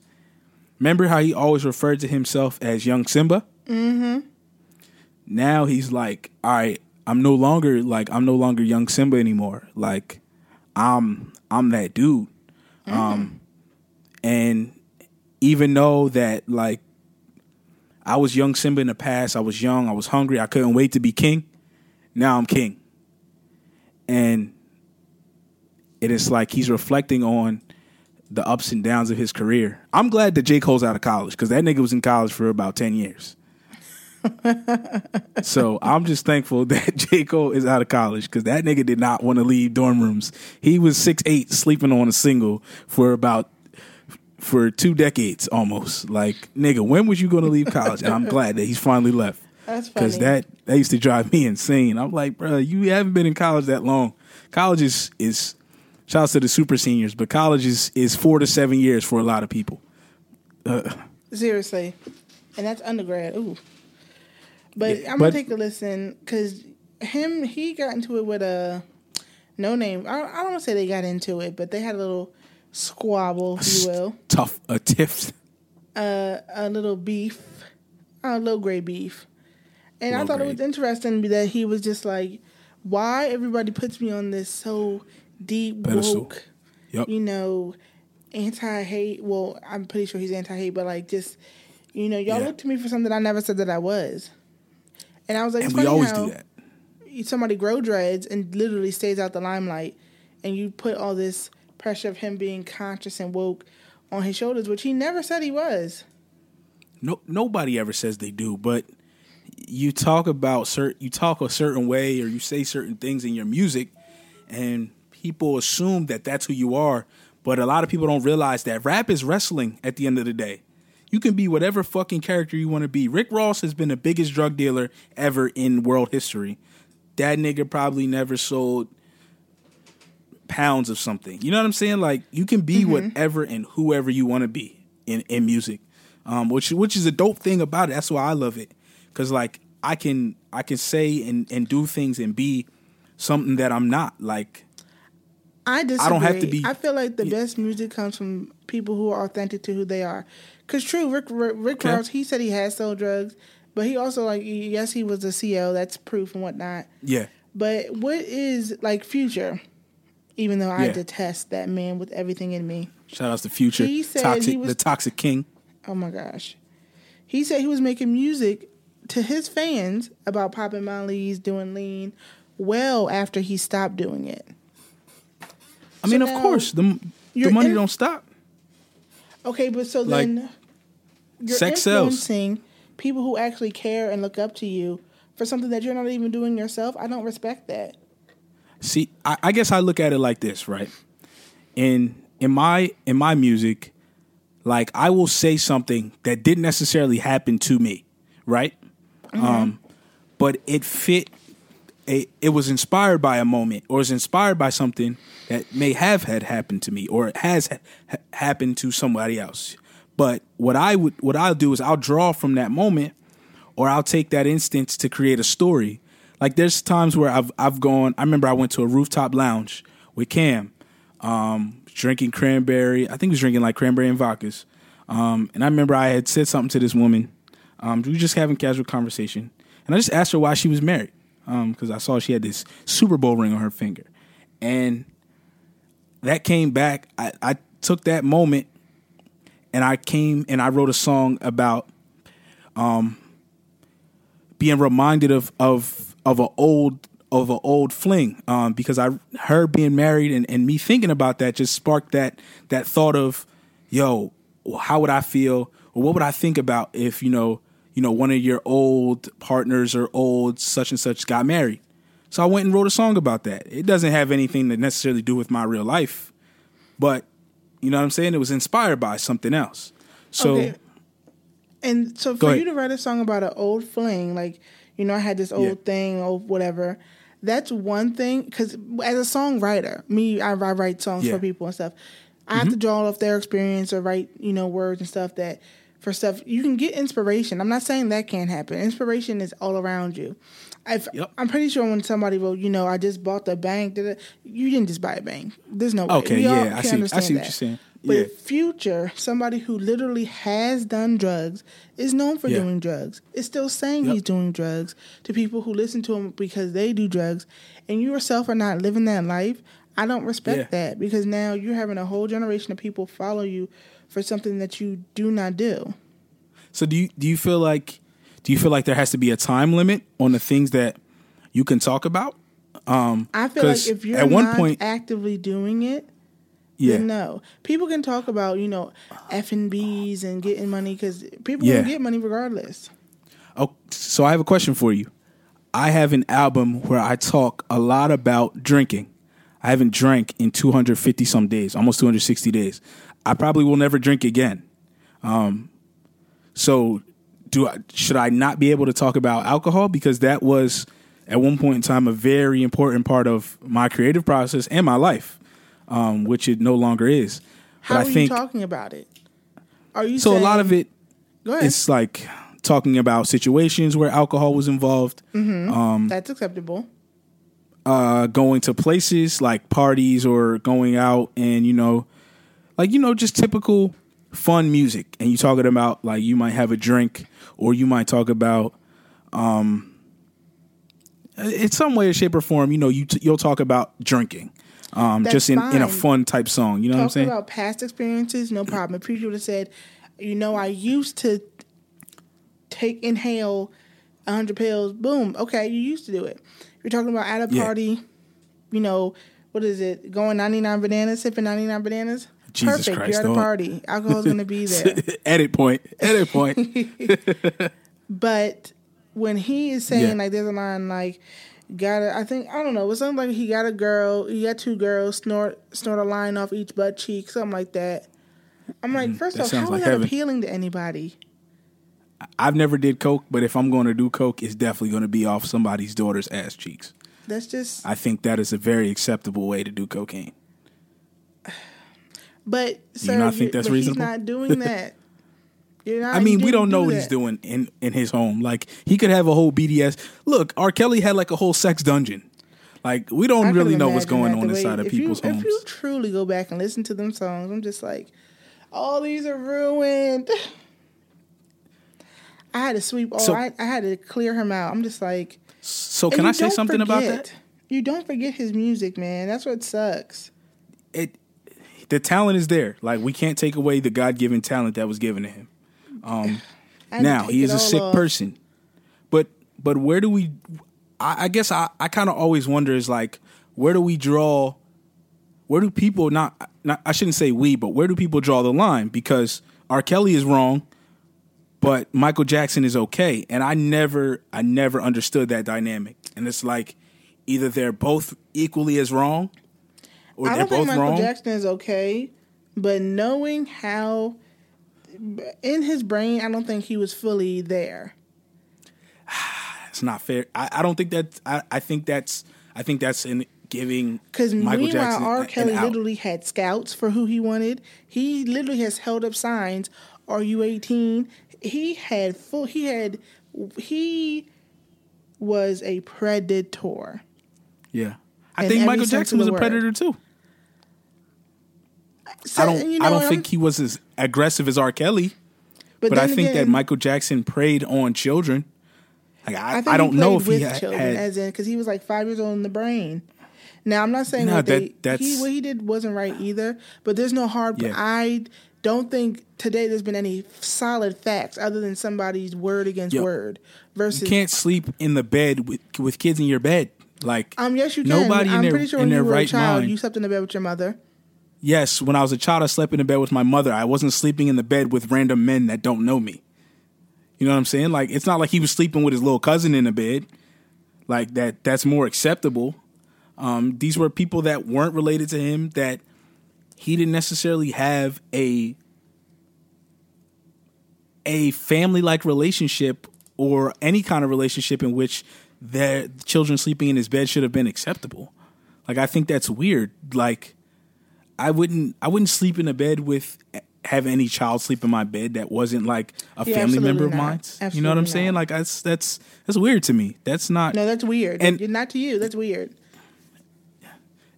Remember how he always referred to himself as Young Simba? Mm-hmm. Now he's like, all right, I'm no longer like I'm no longer Young Simba anymore. Like, I'm I'm that dude. Um, and even though that like I was young Simba in the past, I was young, I was hungry, I couldn't wait to be king. Now I'm king. And it is like he's reflecting on the ups and downs of his career. I'm glad that J. Cole's out of college because that nigga was in college for about 10 years. so I'm just thankful that J. Cole is out of college because that nigga did not want to leave dorm rooms. He was six eight, sleeping on a single for about for two decades almost. Like nigga, when was you going to leave college? And I'm glad that he's finally left That's because that that used to drive me insane. I'm like, bro, you haven't been in college that long. College is is shouts to the super seniors, but college is is four to seven years for a lot of people. Seriously, and that's undergrad. Ooh, but Yeah, I'm gonna take a listen because him he got into it with a Noname. I, I don't want to say they got into it, but they had a little squabble, if you will, Tough a tiff. uh, a little beef, a little gray beef, and I Low thought it was interesting that he was just like, why everybody puts me on this so deep Pedestal. woke Yep. you know, anti hate. Well, I'm pretty sure he's anti hate, but like just, you know, y'all Yeah. look to me for something I never said that I was. And I was like, and we always do that. Somebody grow dreads and literally stays out the limelight, and you put all this pressure of him being conscious and woke on his shoulders, which he never said he was. No, nobody ever says they do, but you talk about certain, you talk a certain way, or you say certain things in your music, and people assume that that's who you are. But a lot of people don't realize that rap is wrestling. At the end of the day, you can be whatever fucking character you want to be. Rick Ross has been the biggest drug dealer ever in world history. That nigga probably never sold pounds of something. You know what I'm saying? Like you can be whatever and whoever you want to be in in music, um, which which is a dope thing about it. That's why I love it because like I can I can say and and do things and be something that I'm not. Like I disagree. I don't have to be- I feel like the best music comes from people who are authentic to who they are. Cause true, Rick Rick, Rick. Ross, he said he had sold drugs, but he also like yes, he was a CO. That's proof and whatnot. yeah, But what is like Future? Even though I Yeah. detest that man with everything in me. shout out to Future, He said toxic, he was- the Toxic King. Oh my gosh. He said he was making music to his fans about popping Molly's, doing lean, well after he stopped doing it. I mean, So of now course, the the money in- don't stop. Okay, but so Like, then you're sex sells. influencing people who actually care and look up to you for something that you're not even doing yourself. I don't respect that. See, I, I guess I look at it like this, right? In in my in my music, like I will say something that didn't necessarily happen to me, right? Um, but it fit. A, it was inspired by a moment, or is inspired by something that may have had happened to me, or it has ha- happened to somebody else. But what I would, what I'll do is I'll draw from that moment, or I'll take that instance to create a story. Like there's times where I've I've gone. I remember I went to a rooftop lounge with Cam, um, drinking cranberry. I think he was drinking like cranberry and vodkas. Um, and I remember I had said something to this woman. Um, we were just having casual conversation, and I just asked her why she was married because I saw she had this Super Bowl ring on her finger, and that came back. I, I took that moment, and I came and I wrote a song about um, being reminded of of of an old of an old fling um, because I her being married and, and me thinking about that just sparked that that thought of yo how would I feel or what would I think about if you know you know one of your old partners or old such and such got married so I went and wrote a song about that it doesn't have anything to necessarily do with my real life but you know what I'm saying it was inspired by something else so Okay. And so for you to write a song about an old fling, like you know, I had this old Yeah. thing or whatever. That's one thing because as a songwriter, me, I, I write songs Yeah. Mm-hmm. for people and stuff. I have to draw off their experience or write, you know, words and stuff that for stuff you can get inspiration. I'm not saying that can't happen. Inspiration is all around you. I've, Yep. I'm pretty sure when somebody wrote, you know, I just bought the bank. da-da," You didn't just buy a bank. There's no way. Okay, We yeah, I see- I see what that. you're saying. But Yeah. future, somebody who literally has done drugs is known for Yeah. doing drugs. Is still saying Yep. he's doing drugs to people who listen to him because they do drugs, and you yourself are not living that life. I don't respect Yeah. that because now you're having a whole generation of people follow you for something that you do not do. So do you do you feel like do you feel like there has to be a time limit on the things that you can talk about? Um, I feel like if you're at one not point, actively doing it, yeah, then no. People can talk about you know F and B's and getting money because people Yeah. can get money regardless. Oh, so I have a question for you. I have an album where I talk a lot about drinking. I haven't drank in 250 some days, almost 260 days. I probably will never drink again. Um, so do I, should I not be able to talk about alcohol because that was at one point in time a very important part of my creative process and my life, um, which it no longer is. How but are I think you talking about it? Are you so. A lot of it Go ahead. it's like talking about situations where alcohol was involved, That's acceptable. uh, going to places like parties or going out and you know, like you know, just typical fun music. And you talking about like you might have a drink or you might talk about, um, in some way, shape, or form. You know, you t- you'll talk about drinking, um, That's just in in a fun type song. You know what I'm saying? about past experiences, no problem. If people would have said, you know, I used to take inhale hundred pills. Boom. Okay, you used to do it. You're talking about at a Yeah. party. You know, what is it? Going ninety nine bananas, sipping ninety nine bananas. Jesus Perfect. Christ, You're at a party. Alcohol's going to be there. edit point. Edit point. But when he is saying Yeah. like there's a line like got a, I think I don't know, it was something like he got a girl, he got two girls, snort snort a line off each butt cheek, something like that. I'm like, first Mm, that off, sounds how like is that heaven. appealing to anybody? I've never did coke, but if I'm going to do coke, it's definitely going to be off somebody's daughter's ass cheeks. That's just I think that is a very acceptable way to do cocaine. But sir, not think that's but reasonable? He's not doing that. You're not, I mean, we don't know do what that. he's doing in in his home. Like he could have a whole BDS. Look, R. Kelly had like a whole sex dungeon. Like we don't really know what's going on way- inside of people's you, homes. If you truly go back and listen to them songs, I'm just like, all these are ruined. I had to sweep all. So- I, I had to clear him out. I'm just like, so can I say something about that? You don't forget his music, man. That's what sucks. It the talent is there. Like we can't take away the God given talent that was given to him. Um, to now he is a sick off. person but but where do we i, I guess i, I kind of always wonder is like where do we draw where do people not, not I shouldn't say we, but where do people draw the line? Because R. Kelly is wrong, but Michael Jackson is okay. And I never I never understood that dynamic. And it's like either they're both equally as wrong or I don't think Michael wrong. Jackson is okay, but knowing how in his brain, I don't think he was fully there. It's not fair. I, I don't think that I, I think that's I think that's in giving Because Michael Jackson R. Kelly literally had scouts for who he wanted. He literally has held up signs. Are you eighteen? He had full. He had. He was a predator. Yeah. I think Michael Jackson was a word. predator too. So, I don't you know, I don't I'm- think he was as aggressive as R. Kelly, but, I then think that Michael Jackson preyed on children. Like I, I, I, don't know if he with ha- children, had as in because he was like five years old in the brain. Now I'm not saying No, what that- they he what he did wasn't right either, but there's no hard. Yeah. I don't think today there's been any solid facts other than somebody's word against Yo, word versus. you can't sleep in the bed with with kids in your bed. Like um, yes, you can. Nobody I'm their- pretty sure in when their right a child, mind. you slept in the bed with your mother. Yes, when I was a child, I slept in the bed with my mother. I wasn't sleeping in the bed with random men that don't know me. You know what I'm saying? Like it's not like he was sleeping with his little cousin in the bed. Like that that's more acceptable. Um, these were people that weren't related to him that he didn't necessarily have a a family like relationship or any kind of relationship in which their children sleeping in his bed should have been acceptable. Like I think that's weird. Like I wouldn't I wouldn't sleep in a bed with have any child sleep in my bed that wasn't like a Yeah, family member of absolutely not. mine. You know what I'm Absolutely saying? Like that's that's that's weird to me. That's not No, that's weird. And- not to you. That's weird.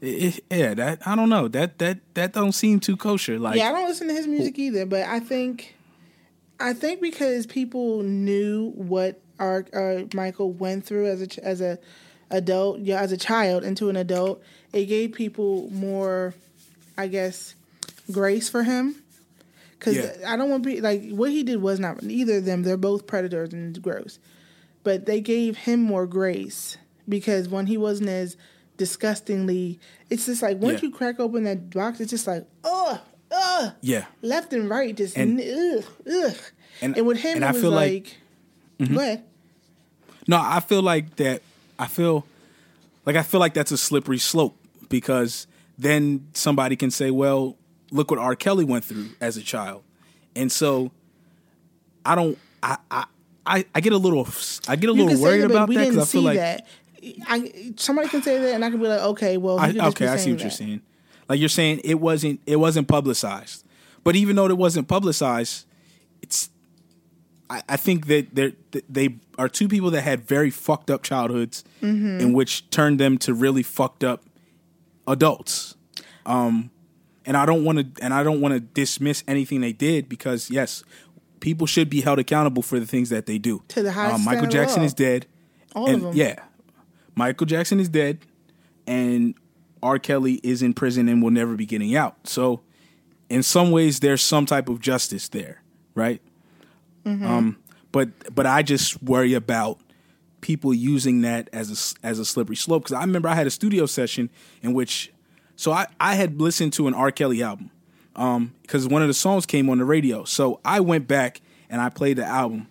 it, it- yeah, that I don't know. That that that don't seem too kosher. Like yeah, I don't listen to his music either, but I think, I think because people knew what our, uh Michael went through as a as a adult, yeah, as a child into an adult, it gave people more, I guess, grace for him. Because Yeah. I don't want to be like what he did was not either of them. They're both predators and gross, but they gave him more grace because when he wasn't as disgustingly, it's just like once Yeah. you crack open that box, it's just like ugh, ugh, yeah. left and right, just And- ugh, ugh. And- And, with him, and it I was feel like- like, Mm-hmm. what? No, I feel like that. I feel like I feel like that's a slippery slope because then somebody can say, "Well, look what R. Kelly went through as a child," and so I don't. I I I, I get a little. I get a little worried that, about that because I feel like that. I, somebody can say that, and I can be like, okay, well, I, okay, I see what you're saying. Like you're saying, it wasn't it wasn't publicized, but even though it wasn't publicized. I, I think that they they are two people that had very fucked up childhoods, Mm-hmm. in which turned them to really fucked up adults. Um, and I don't want to and I don't want to dismiss anything they did because yes, people should be held accountable for the things that they do. To the highest um, Michael Jackson is dead. All and of them. yeah, Michael Jackson is dead, and R. Kelly is in prison and will never be getting out. So, in some ways, there's some type of justice there, right? Mm-hmm. Um, but but I just worry about people using that as a as a slippery slope because I remember I had a studio session in which, so I I had listened to an R. Kelly album, um, because one of the songs came on the radio. So I went back and I played the album.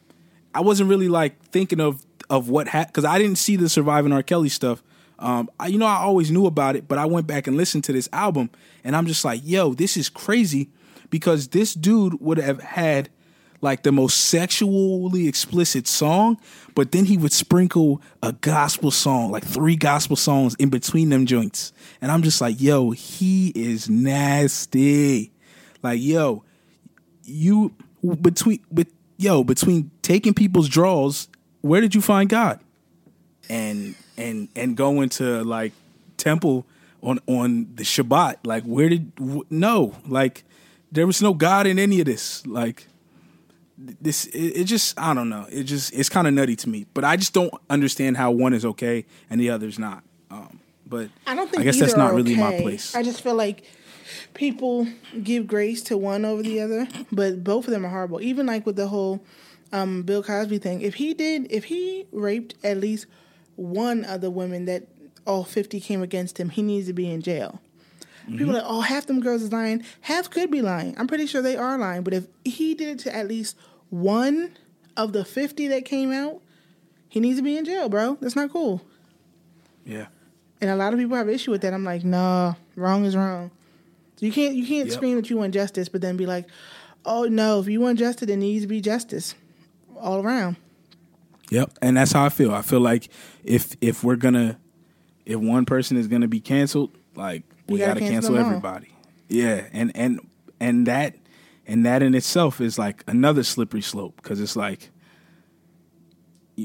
I wasn't really like thinking of of what happened because I didn't see the surviving R. Kelly stuff. Um, I, you know, I always knew about it, but I went back and listened to this album, and I'm just like, yo, this is crazy because this dude would have had like the most sexually explicit song, but then he would sprinkle a gospel song, like three gospel songs in between them joints. And I'm just like, yo, he is nasty. Like, yo, you between but yo, between taking people's draws, where did you find God? And and and going to like temple on on the Shabbat, like where did no, like there was no God in any of this. Like this it, it just I don't know. It just it's kind of nutty to me. But I just don't understand how one is okay and the other's not. Um but I don't think I guess that's not really my place. I just feel like people give grace to one over the other, but both of them are horrible. Even like with the whole um, Bill Cosby thing. If he did, if he raped at least one of the women that all fifty came against him, he needs to be in jail. People are like, oh, half them girls is lying. Half could be lying. I'm pretty sure they are lying. But if he did it to at least one of the 50 that came out, he needs to be in jail, bro. That's not cool. Yeah. And a lot of people have issue with that. I'm like, nah, wrong is wrong. You can't you can't Yep. scream that you want justice, but then be like, oh no, if you want justice, it needs to be justice all around. Yep, and that's how I feel. I feel like if if we're gonna if one person is gonna be canceled, like we gotta gotta, cancel cancel everybody. Yeah, and and and that and that in itself is like another slippery slope because it's like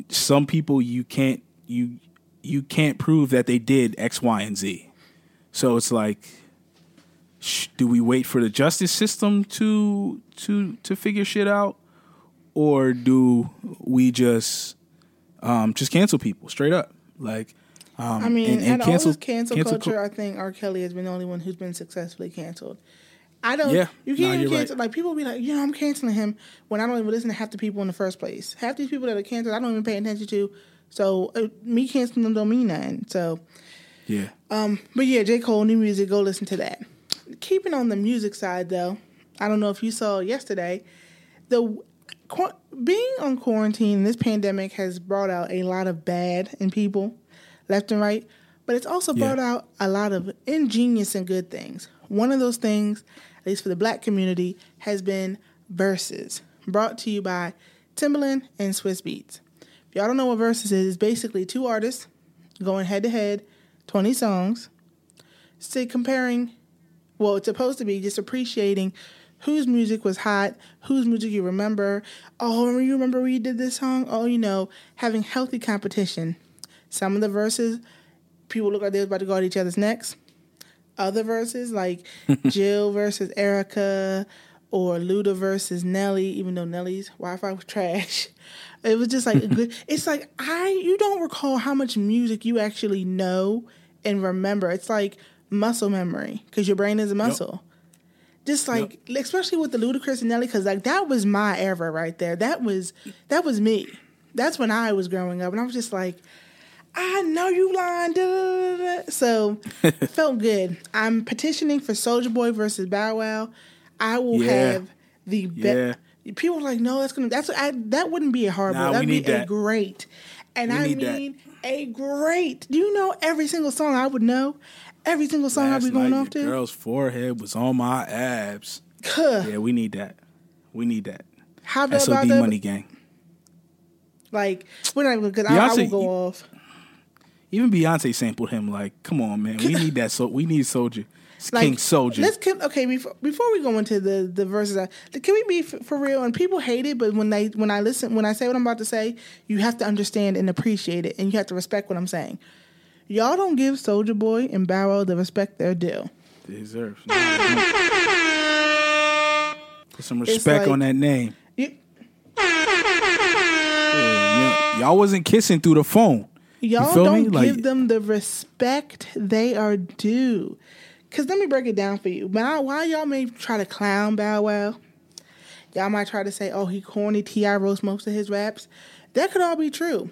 some people you can't you you can't prove that they did X, Y, and Z. So it's like, sh- do we wait for the justice system to to to figure shit out, or do we just um, just cancel people straight up? Like, um, I mean, and, and cancel all this cancel, cancel culture, cul- I think R. Kelly has been the only one who's been successfully canceled. I don't. Yeah. you can't even you're right. cancel. Like people be like, you know, I'm canceling him when I don't even listen to half the people in the first place. Half these people that are canceled, I don't even pay attention to. So uh, me canceling them don't mean nothing. So, yeah, um, but yeah, J Cole new music. Go listen to that. Keeping on the music side though, I don't know if you saw yesterday, the qu- being on quarantine, this pandemic has brought out a lot of bad in people, left and right. But it's also Yeah. brought out a lot of ingenious and good things. One of those things, at least for the black community, has been Verzuz, brought to you by Timbaland and Swizz Beatz. If y'all don't know what Verzuz is, it's basically two artists going head to head, 20 songs, say comparing, well, it's supposed to be just appreciating whose music was hot, whose music you remember. Oh, you remember we did this song? Oh, you know, having healthy competition. Some of the verses, people look like they was about to go at each other's necks. Other verses, like Jill versus Erykah or Luda versus Nelly, even though Nelly's Wi-Fi was trash. It was just like a good. It's like I you don't recall how much music you actually know and remember. It's like muscle memory because your brain is a muscle. Just like especially with the Ludacris and Nelly, because like that was my era right there. That was that was me. That's when I was growing up, and I was just like, I know you lying. Da, da, da. So it felt good. I'm petitioning for Soulja Boy versus Bow Wow. I will Yeah. have the Yeah. best. People are like, no, that's gonna. That's I, that wouldn't be a hard Nah, one. That'd be need a great. And We I need that. mean a great. Do you know every single song I would know? Every single song I'd be going night, off to. girl's forehead was on my abs. Huh. Yeah, we need that. We need that. How about, SOD about that? Money Gang. Like, we're not even because I, I will go off. Even Beyonce sampled him. Like, come on, man. We need that. So we need Soulja. Like, King Soulja. Let's keep, okay before before we go into the the verses. Can we be f- for real? And people hate it, but when they when I listen when I say what I'm about to say, you have to understand and appreciate it, and you have to respect what I'm saying. Y'all don't give Soulja Boy and Bow Wow the respect they're due. They deserve. Put some respect like- on that name. You, Yeah, y'all wasn't kissing through the phone. Y'all don't? Like- give them the respect they are due. Cause let me break it down for you. While, while y'all may try to clown Bow Wow, y'all might try to say, "Oh, he corny." Ti roast most of his raps. That could all be true.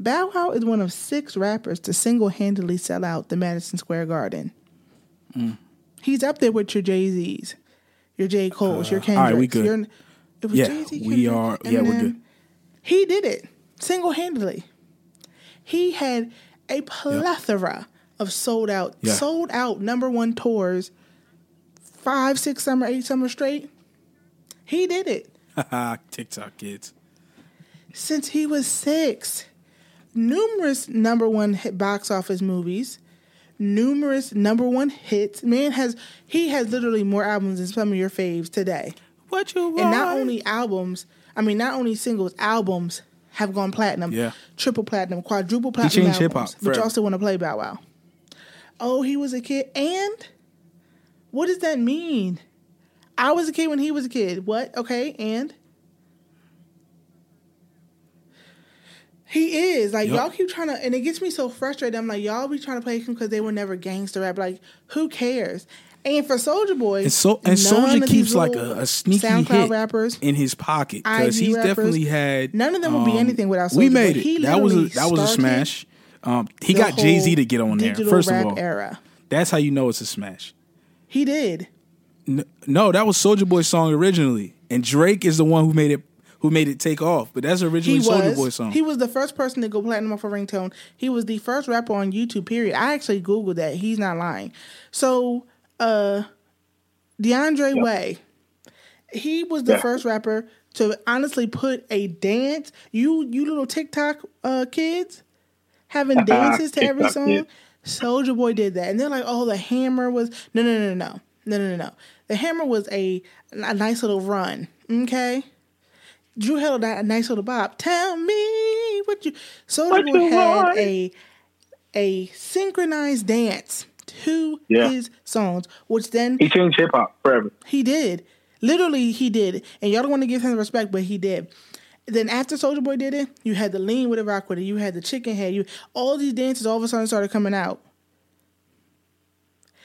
Bow Wow is one of six rappers to single-handedly sell out the Madison Square Garden. Mm. He's up there with your Jay Z's, your J Cole's, your Uh, all right, Kendricks. we good. Your, it was Yeah, Jay-Z, we are- yeah, we're good. He did it single-handedly. He had a plethora of sold out, Yeah. sold out number one tours, five, six summer, eight summer straight. He did it TikTok kids. since he was six. Numerous number one hit box office movies, numerous number one hits. Man has he has literally more albums than some of your faves today. What you want? And not only albums, I mean not only singles, albums have gone platinum. Yeah. Triple platinum, quadruple platinum He changed hip-hop But y'all still want to play Bow Wow. Oh, he was a kid. And what does that mean? I was a kid when he was a kid. What? Okay, and he is like Yup. y'all keep trying to, and it gets me so frustrated. I'm like y'all be trying to play him because they were never gangster rap. Like who cares? And for Soulja Boy, And so and Soulja keeps like a, a sneaky SoundCloud hit rappers, in his pocket because he's rappers, definitely had. none of them would be um, anything without We Soulja Boy. made it. He that was a that was a smash. Um, he got Jay Z to get on there first of all. era. That's how you know it's a smash. He did. N- no, that was Soulja Boy's song originally, and Drake is the one who made it who made it take off. But that's originally Soulja. Boy's song. He was the first person to go platinum off a ringtone. He was the first rapper on YouTube. Period. I actually googled that. He's not lying. So, uh, DeAndre Way, he was the Yeah. first rapper to honestly put a dance. You you little TikTok uh, kids having dances to every song. kids. Soulja Boy did that, and they're like, "Oh, the Hammer was no, no, no, no, no, no, no, no. The Hammer was a a nice little run. Okay, Drew held a nice little bop. Tell me what you. Soulja Boy had want? a a synchronized dance to Yeah. his songs, which then He changed hip hop forever. he did. Literally, he did. And y'all don't want to give him respect, but he did. Then after Soulja Boy did it, you had the lean with it, rock with it. You had the chicken head. You all these dances all of a sudden started coming out,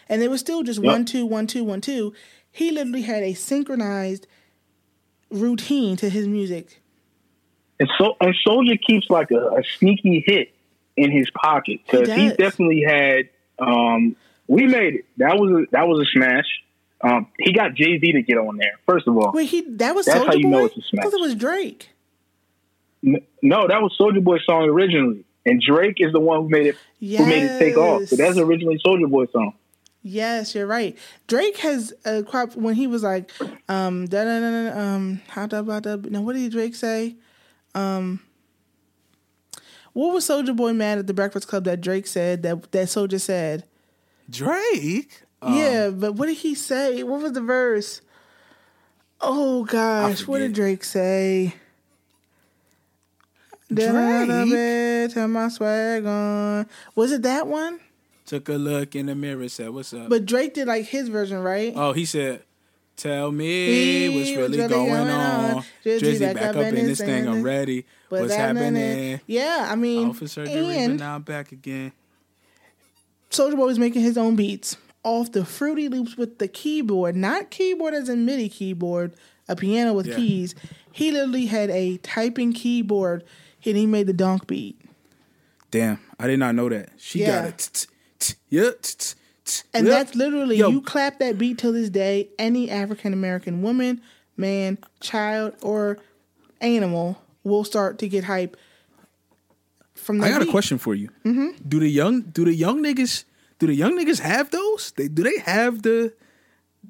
and they were still just Yep. one two one two one two. He literally had a synchronized routine to his music. And so and Soulja keeps like a, a sneaky hit in his pocket because He he, definitely had. Um, we made it. That was a, that was a smash. Um, he got Jay Z to get on there. First of all, Wait, he that was That's how Soulja you Boy. know it's a smash. thought it was Drake. No, that was Soulja Boy's song originally, and Drake is the one who made it who made it take off. So that's originally Soulja Boy's song. Yes, you're right. Drake has a crop when he was like, um, da da da da, um, how da ba da. Now, what did Drake say? Um, what was Soulja Boy mad at the Breakfast Club that Drake said that that Soulja said? Drake. Um, yeah, but what did he say? What was the verse? Oh gosh, what did. Drake say? Drake? Turn my swag on. Was it that one? Took a look in the mirror, said, "What's up?" But Drake did like his version, right? oh, he said, "Tell me what's really really going, going on." on. Drizzy Drizzy back, up in this thing. I'm thing. ready. What's What's happening? Yeah, I mean, Off for surgery, but and now I'm back again. Soulja Boy was making his own beats off the Fruity Loops with the keyboard, not keyboard as a MIDI keyboard, a piano with Yeah. keys. He literally had a typing keyboard, and he made the donk beat. Damn, I did not know that. She Yeah. got it. Yeah. And yeah. that's literally Yo. you clap that beat till this day. Any African American woman, man, child, or animal will start to get hype from that. I got a question for you. Mm-hmm. Do the young do the young niggas do the young niggas have those? They do they have the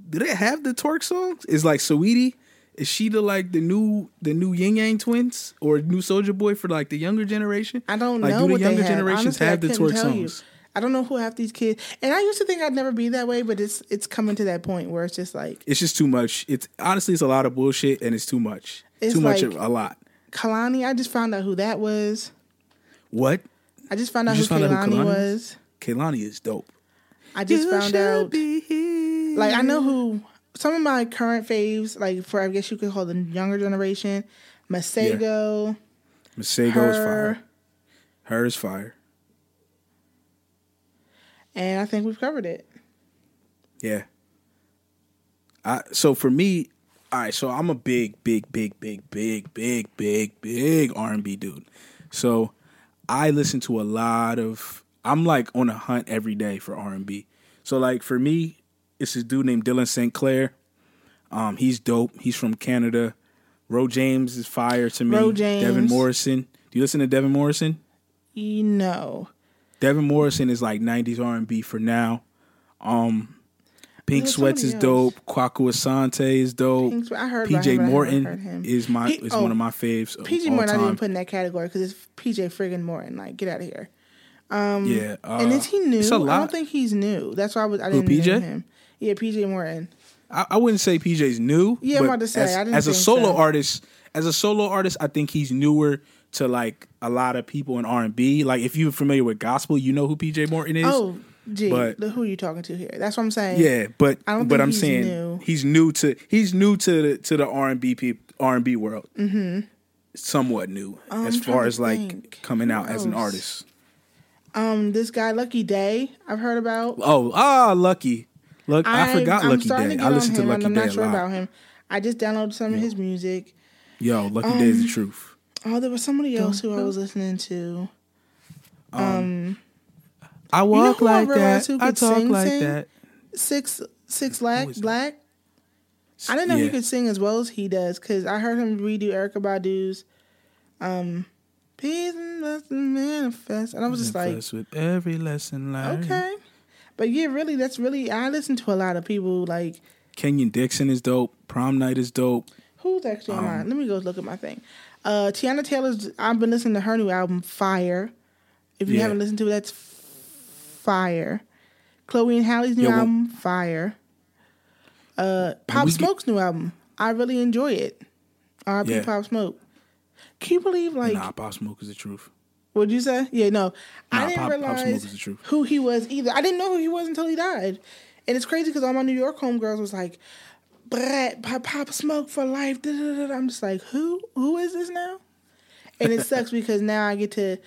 do they have the twerk songs? Is like Saweetie? Is she the like the new the new Ying Yang twins or new Soulja Boy for like the younger generation? I don't like, know Do the younger have. generations Honestly, have the twerk tell you. I don't know who have these kids. And I used to think I'd never be that way, but it's it's coming to that point where it's just like It's just too much. It's honestly it's a lot of bullshit and it's too much. It's too much like- of a lot. Kehlani. I just found out who that was. What? I just found out You who just found out who Kehlani was. Kehlani is dope. I just You found out. Like I know who some of my current faves, like for I guess you could call the younger generation, Masego, Masego is fire. Her is fire. And I think we've covered it. Yeah. I so for me, all right. So I'm a big, big, big, big, big, big, big, big R and B dude. So I listen to a lot of. I'm like on a hunt every day for R and B. So like for me, it's this dude named Dylan Sinclair. Um, he's dope. He's from Canada. Ro James is fire to me. Ro James. Devin Morrison. Do you listen to Devin Morrison? Know, Devin Morrison is like '90s R&B for now. Um, Pink There's Sweats is somebody dope. Kwaku Asante is dope. Pink I heard PJ him, Morton heard is my He- is oh, one of my faves. PJ Morton I didn't put in that category because it's PJ friggin' Morton. Like, get out of here. yeah, uh, and is he new? I don't think he's new. That's why I, was, I Who, didn't PJ? name him. Yeah, PJ Morton. I, I wouldn't say PJ's new. Yeah, I'm about to say, as, as a solo so. artist, as a solo artist, I think he's newer to like a lot of people in R and B. Like if you're familiar with gospel, you know who PJ Morton is. Oh, gee, but- the- who are you talking to here? That's what I'm saying. Yeah, but I don't but I'm saying new. he's new to he's new to the to the R and B people R and B world. Mm-hmm. Somewhat new Um, as I'm far as like think. coming out as an artist. Um, this guy Lucky Daye, I've heard about. Oh, ah, Lucky. Look, I, forgot I'm Lucky Daye. I listened to Lucky I'm Day not sure about him. I just downloaded some of his music. Yo, Lucky Daye is the truth. Oh, there was somebody else who I was listening to. um I walk who I like realized that. who I talk sing, like sing? that. Six Six Black. Black. I didn't know he could sing as well as he does because I heard him redo Erykah Badu's um, "Peace and Blessing Manifest," and I was just like, Impressed with every lesson learned. okay. But yeah, really, that's really. I listen to a lot of people like Kenyon Dixon is dope. Prom night is dope. who's actually on Um, mine. Let me go look at my thing. Uh, Teyana Taylor's. I've been listening to her new album, Fire. If you Yeah. haven't listened to it, that's fire. Chloe and Halle's new Yo, well- album, fire. Uh, Pop we get- Smoke's new album. I really enjoy it. R.I.P. Yeah. Pop Smoke. Can you believe like nah, Pop Smoke is the truth. What'd you say? Yeah, no. I didn't Pop- Pop realize truth. who he was either. I didn't know who he was until he died. And it's crazy because all my New York homegirls was like, Brett, Pop, Pop Smoke for life. da, da, da, da." I'm just like, who? Who is this now? And it sucks because now I get to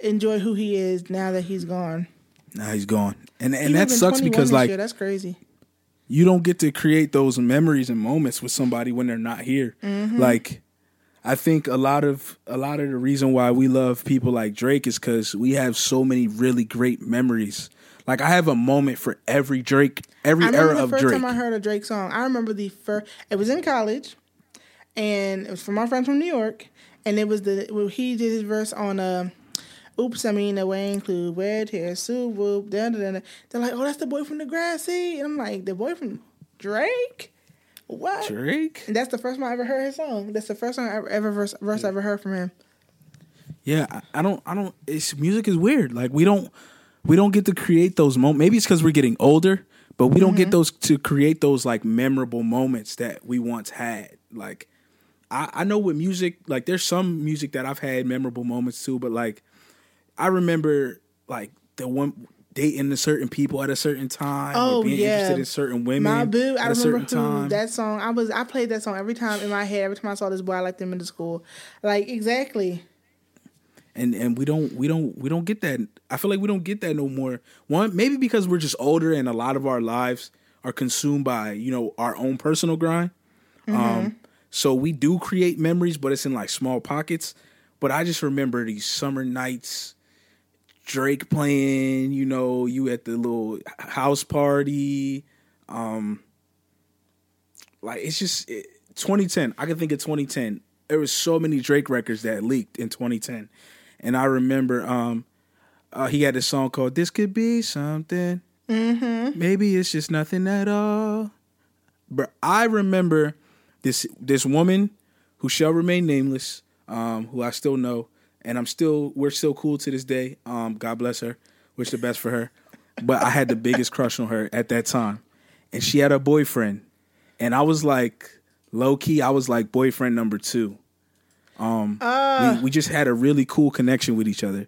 enjoy who he is now that he's gone. Now he's gone, and He and that sucks because like year. that's crazy. you don't get to create those memories and moments with somebody when they're not here. Mm-hmm. Like I think a lot of a lot of the reason why we love people like Drake is cuz we have so many really great memories. Like I have a moment for every Drake, every I remember era the of first time I heard a Drake song. I remember the first. It was in college, and it was from my friend from New York, and it was the well, he did his verse on uh, "Oops, I mean the way include red hair, sue whoop." Da, da, da. They're like, "Oh, that's the boy from Degrassi," and I'm like, "The boy from Drake." What? Drake? And that's the first time I ever heard his song. That's the first time I ever, ever verse, verse I ever heard from him. Yeah, I, I don't I don't it's music is weird. Like we don't we don't get to create those moments. Maybe it's cuz we're getting older, but we don't Mm-hmm. get those to create those like memorable moments that we once had. Like I, I know with music, like there's some music that I've had memorable moments too, but like I remember like the one dating a certain people at a certain time Oh or being yeah, interested in certain women My boo, I at a certain remember who time. that song. I was I played that song every time in my head. Every time I saw this boy, I liked him in the school. Like exactly. And and we don't we don't we don't get that. I feel like we don't get that no more. One maybe because we're just older and a lot of our lives are consumed by you know our own personal grind. Um so we do create memories but it's in like small pockets. But i just remember these summer nights drake playing you know you at the little house party. Um like it's just it, 2010 i can think of 2010 there was so many drake records that leaked in 2010 and i remember um uh, he had a song called this could be something mm-hmm. maybe it's just nothing at all but i remember this this woman who shall remain nameless um who i still know and i'm still we're still cool to this day um god bless her wish the best for her but i had the biggest crush on her at that time and she had a boyfriend and I was like low key. I was like boyfriend number two. Um, we, we just had a really cool connection with each other,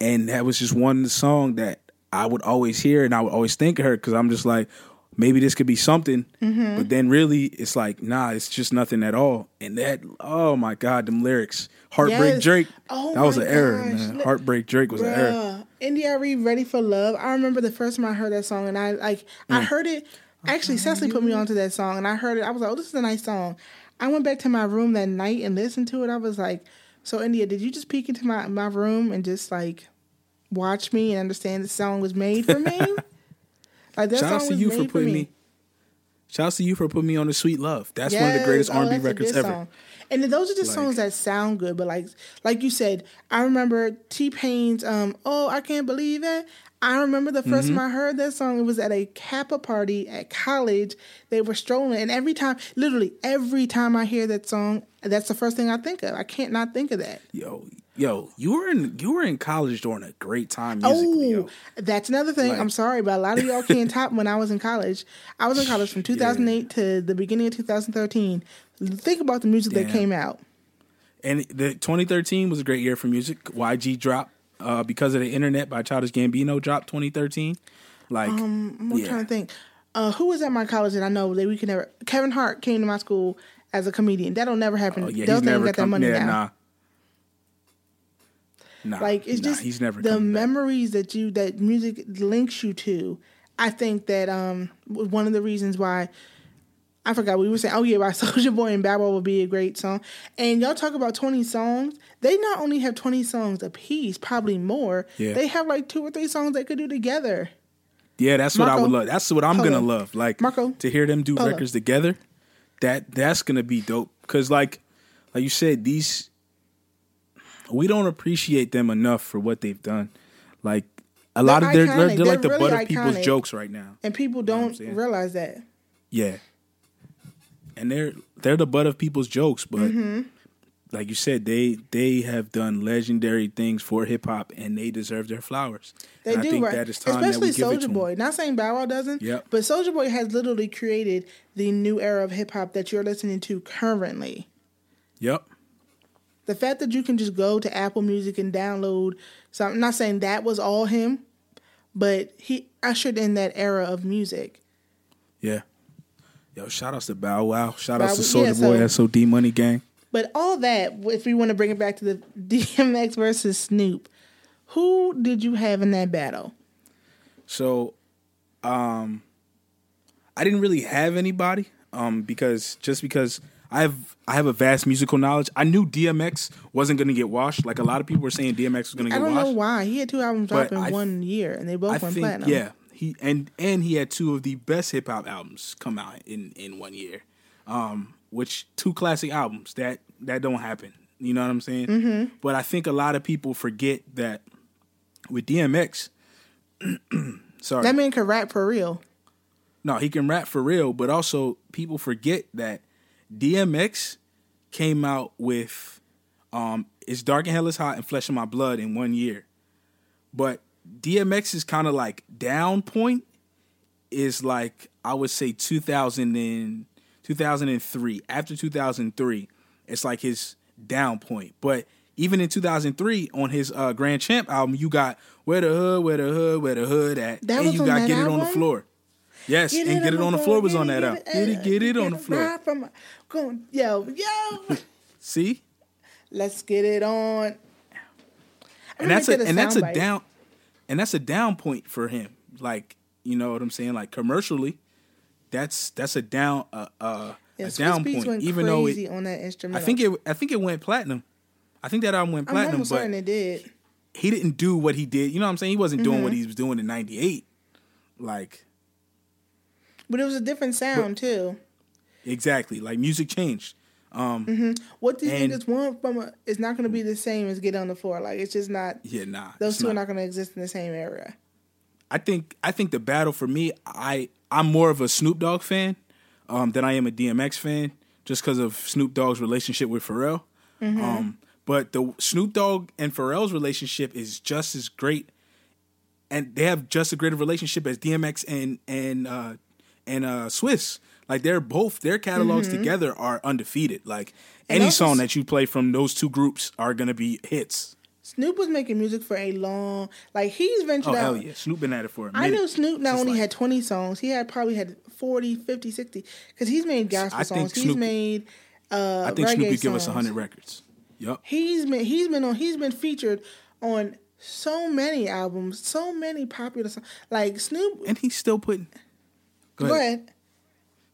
and that was just one song that I would always hear, and I would always think of her because I'm just like, maybe this could be something, but then really it's like, nah, it's just nothing at all. And that, oh my god, them lyrics, heartbreak Yes. Drake, Oh that was an error, man. Heartbreak Drake was an error. Bruh, India Arie, "Ready for Love." I remember the first time I heard that song, and I like Mm. I heard it. Actually, Cecily put me onto that song, and I heard it. I was like, "Oh, this is a nice song." I went back to my room that night and listened to it. I was like, "So, India, did you just peek into my my room and just like watch me and understand the song was made for me?" like that Shout song was you made for putting me. Shout outs to you for putting me on the sweet love. That's one of the greatest Oh, R&B that's a records ever. song. And those are just Like- songs that sound good, but like like you said, I remember T Pain's um Oh, I Can't Believe It. I remember the 1st Mm-hmm. time I heard that song, it was at a Kappa party at college. They were strolling, and every time, literally every time I hear that song, that's the first thing I think of. I can't not think of that. Yo, yo, you were in you were in college during a great time musically. Oh, yo. that's another thing. Like- I'm sorry, but a lot of y'all can't top when I was in college. I was in college from 2008 to the beginning of 2013. Think about the music that came out. And the 2013 was a great year for music. YG dropped uh, because of the internet by Childish Gambino dropped 2013. Like, I'm yeah. trying to think. Uh, who was at my college that I know that we could never? Kevin Hart came to my school as a comedian. That'll never happen. Oh, yeah, Those things never got that money yeah, now. nah. Nah, Like it's nah, just he's never the coming back. memories that you that music links you to. I think that um was one of the reasons why I forgot we were saying. Oh yeah, by Soulja Boy and Bad Boy would be a great song. And y'all talk about twenty songs. They not only have twenty songs a piece, probably more. Yeah. They have like two or three songs they could do together. Yeah, that's what I would love. That's what I'm gonna love. Like Marco, to hear them do records together. That that's gonna be dope. Cause like like you said, these we don't appreciate them enough for what they've done. Like a lot of they're they're, they're like the They're butt of people's jokes right now. and people know don't saying? realize that. Yeah. And they're they're the butt of people's jokes, but Mm-hmm. Like you said, they they have done legendary things for hip hop and they deserve their flowers. They and do, I think right? that it's time Especially that we give it Soulja. Boy. Not saying Bow Wow doesn't, Yep. but Soulja Boy has literally created the new era of hip hop that you're listening to currently. Yep. The fact that you can just go to Apple Music and download So I'm not saying that was all him, but he ushered in that era of music. Yeah. Yo, shout outs to Bow Wow. Shout outs to Soulja yeah, Boy, so- SOD Money Gang. But all that, if we want to bring it back to the DMX versus Snoop, who did you have in that battle? So, um, I didn't really have anybody, um, because just because I have I have a vast musical knowledge. I knew DMX wasn't going to get washed. Like a lot of people were saying, DMX was going to get washed. I don't washed. know why. He had two albums But drop in th- one year, and they both I went think platinum. yeah, he and and he had two of the best hip hop albums come out in in one year, um, which two classic albums that that don't happen. You know what I'm saying? Mm-hmm. But I think a lot of people forget that with DMX. sorry, That man can rap for real. no, he can rap for real, but also people forget that DMX came out with um It's Dark and Hell is Hot and Flesh of My Blood in one year. But DMX is kind of like down point is like I would say 2000 and 2003. After 2003, it's like his down point. But even in 2003 on his uh, Grand Champ album, you got Where the Hood, Where the Hood, Where the Hood at, That and you got Get It on the? Floor. Yes, and Get It on the Floor was on that album. Get It, Get It on the floor. From, going, yo, yo. See? Let's get it on. And that's a get and that's a down and that's a down point for him. Like you know what I'm saying? Like commercially, that's that's a down uh, uh, Yeah, a Swizz down Beatz point. Even though it, on that I think it I think it went platinum. I think that album went platinum. I'm but certain it did. he didn't do what he did. You know what I'm saying? He wasn't doing Mm-hmm. what he was doing in '98. Like But it was a different sound too. exactly, like music changed. Um, What do you think is one from a, it's not going to be the same as Get on the Floor? Like it's just not. Yeah, nah. Those two are not. not going to exist in the same era. I think I think the battle for me, I I'm more of a Snoop Dogg fan um, than I am a DMX fan, just because of Snoop Dogg's relationship with Pharrell. Um, but the Snoop Dogg and Pharrell's relationship is just as great, and they have just as great a relationship as DMX and and uh, and uh, Swizz. Like they're both their catalogs together are undefeated. Like And any song that you play from those two groups are gonna be hits. Snoop was making music for a long, like he's ventured Oh out. hell yeah, Snoop been at it for a I minute. knew Snoop not only like- had 20 songs, he had probably had 40, 50, 60. Because he's made gospel I songs. He's Snoop- made uh, I think Snoop could give us songs. hundred records. Yep. He's been he's been on he's been featured on so many albums, so many popular songs. Like Snoop, and he's still putting. Go go ahead.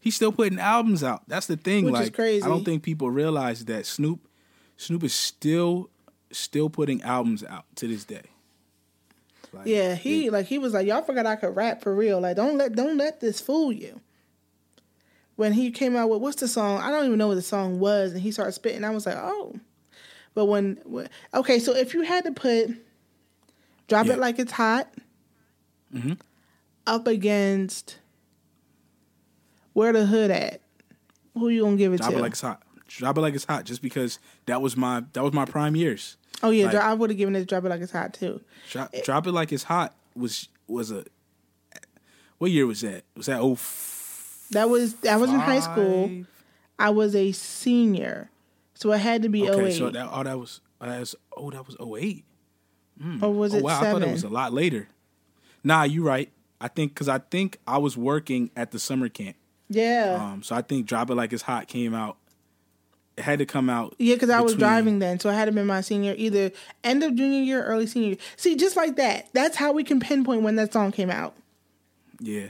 He's still putting albums out. That's the thing. Which is like, crazy. I don't think people realize that Snoop, Snoop is still, still putting albums out to this day. Like, Yeah, he like he was like y'all forgot I could rap for real. Like don't let don't let this fool you. When he came out with what's the song? I don't even know what the song was, and he started spitting. I was like, oh. But when, when okay, so if you had to put "Drop Yeah. It Like It's Hot" Mhm. up against "Where the Hood At," who you gonna give it drop to? it like it's hot. Drop it like it's hot. Just because that was my that was my prime years. Oh yeah, like- I would have given it "Drop It Like It's Hot" too. Drop, drop it like it's hot was was a. What year was that? Was that oh That was I was in high school. I was a senior, so it had to be Okay, 08. so that oh that was oh, that was oh that was 08. or was Oh it wow, I thought it was a lot later. Nah, you're right. I think because I think I was working at the summer camp. yeah, Um, so I think "Drop It Like It's Hot" came out. Had to come out. yeah, because I was driving then, so I had to be my senior, either end of junior year, early senior. year. See, just like that. That's how we can pinpoint when that song came out. Yeah,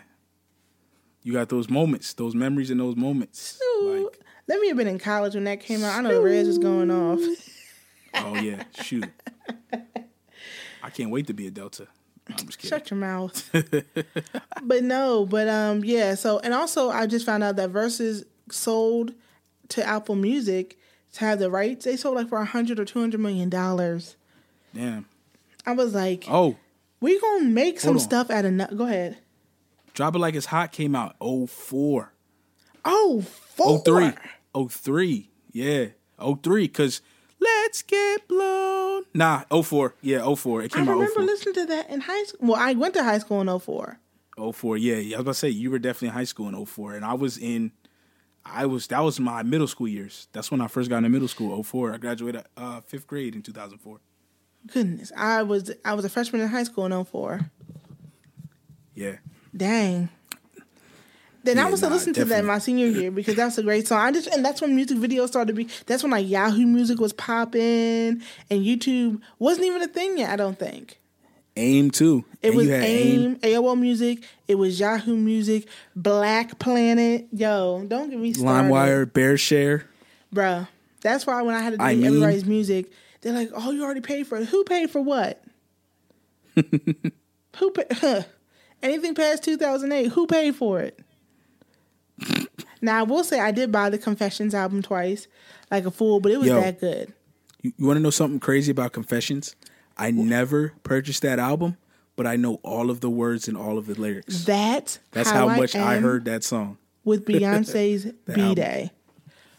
you got those moments, those memories, and those moments. Like, Let me have been in college when that came out. I know the Reds was going off. oh yeah, shoot. I can't wait to be a Delta. I'm just kidding. Shut your mouth. but no, but um, yeah. So and also, I just found out that Verzuz sold to Apple Music to have the rights. They sold like for a hundred or two hundred million dollars. Damn. I was like, Oh, we gonna make some stuff out of. No- Go ahead. Drop It Like It's Hot came out 04. Oh, four. 03. 03. Yeah. 03. Because Let's Get Blown. Nah, 04. Yeah, 04. It I came out remember 04. listening to that in high school. Well, I went to high school in 04. 04. Yeah, yeah. I was about to say you were definitely in high school in 04. And I was in I was that was my middle school years. That's when I first got into middle school, 04. I graduated uh fifth grade in 2004. Goodness, I was I was a freshman in high school in 04. Yeah. Dang. Then I was nah, to listen to that my senior year because that's a great song. I just and that's when music videos started to be. That's when like Yahoo Music was popping and YouTube wasn't even a thing yet. I don't think AIM too. it And was had AIM, AOL Music. It was Yahoo Music, Black Planet. Yo, don't get me started, LimeWire, BearShare. bruh. That's why when I had to I mean- everybody's music, they're like, "Oh, you already paid for it. Who paid for what? who paid? Huh. Anything past two thousand eight? Who paid for it?" now I will say I did buy the Confessions album twice, like a fool, but it was Yo. that good. You, you want to know something crazy about Confessions? I never purchased that album, but I know all of the words and all of the lyrics. That That's how, much I, am heard that song. with Beyonce's B'Day.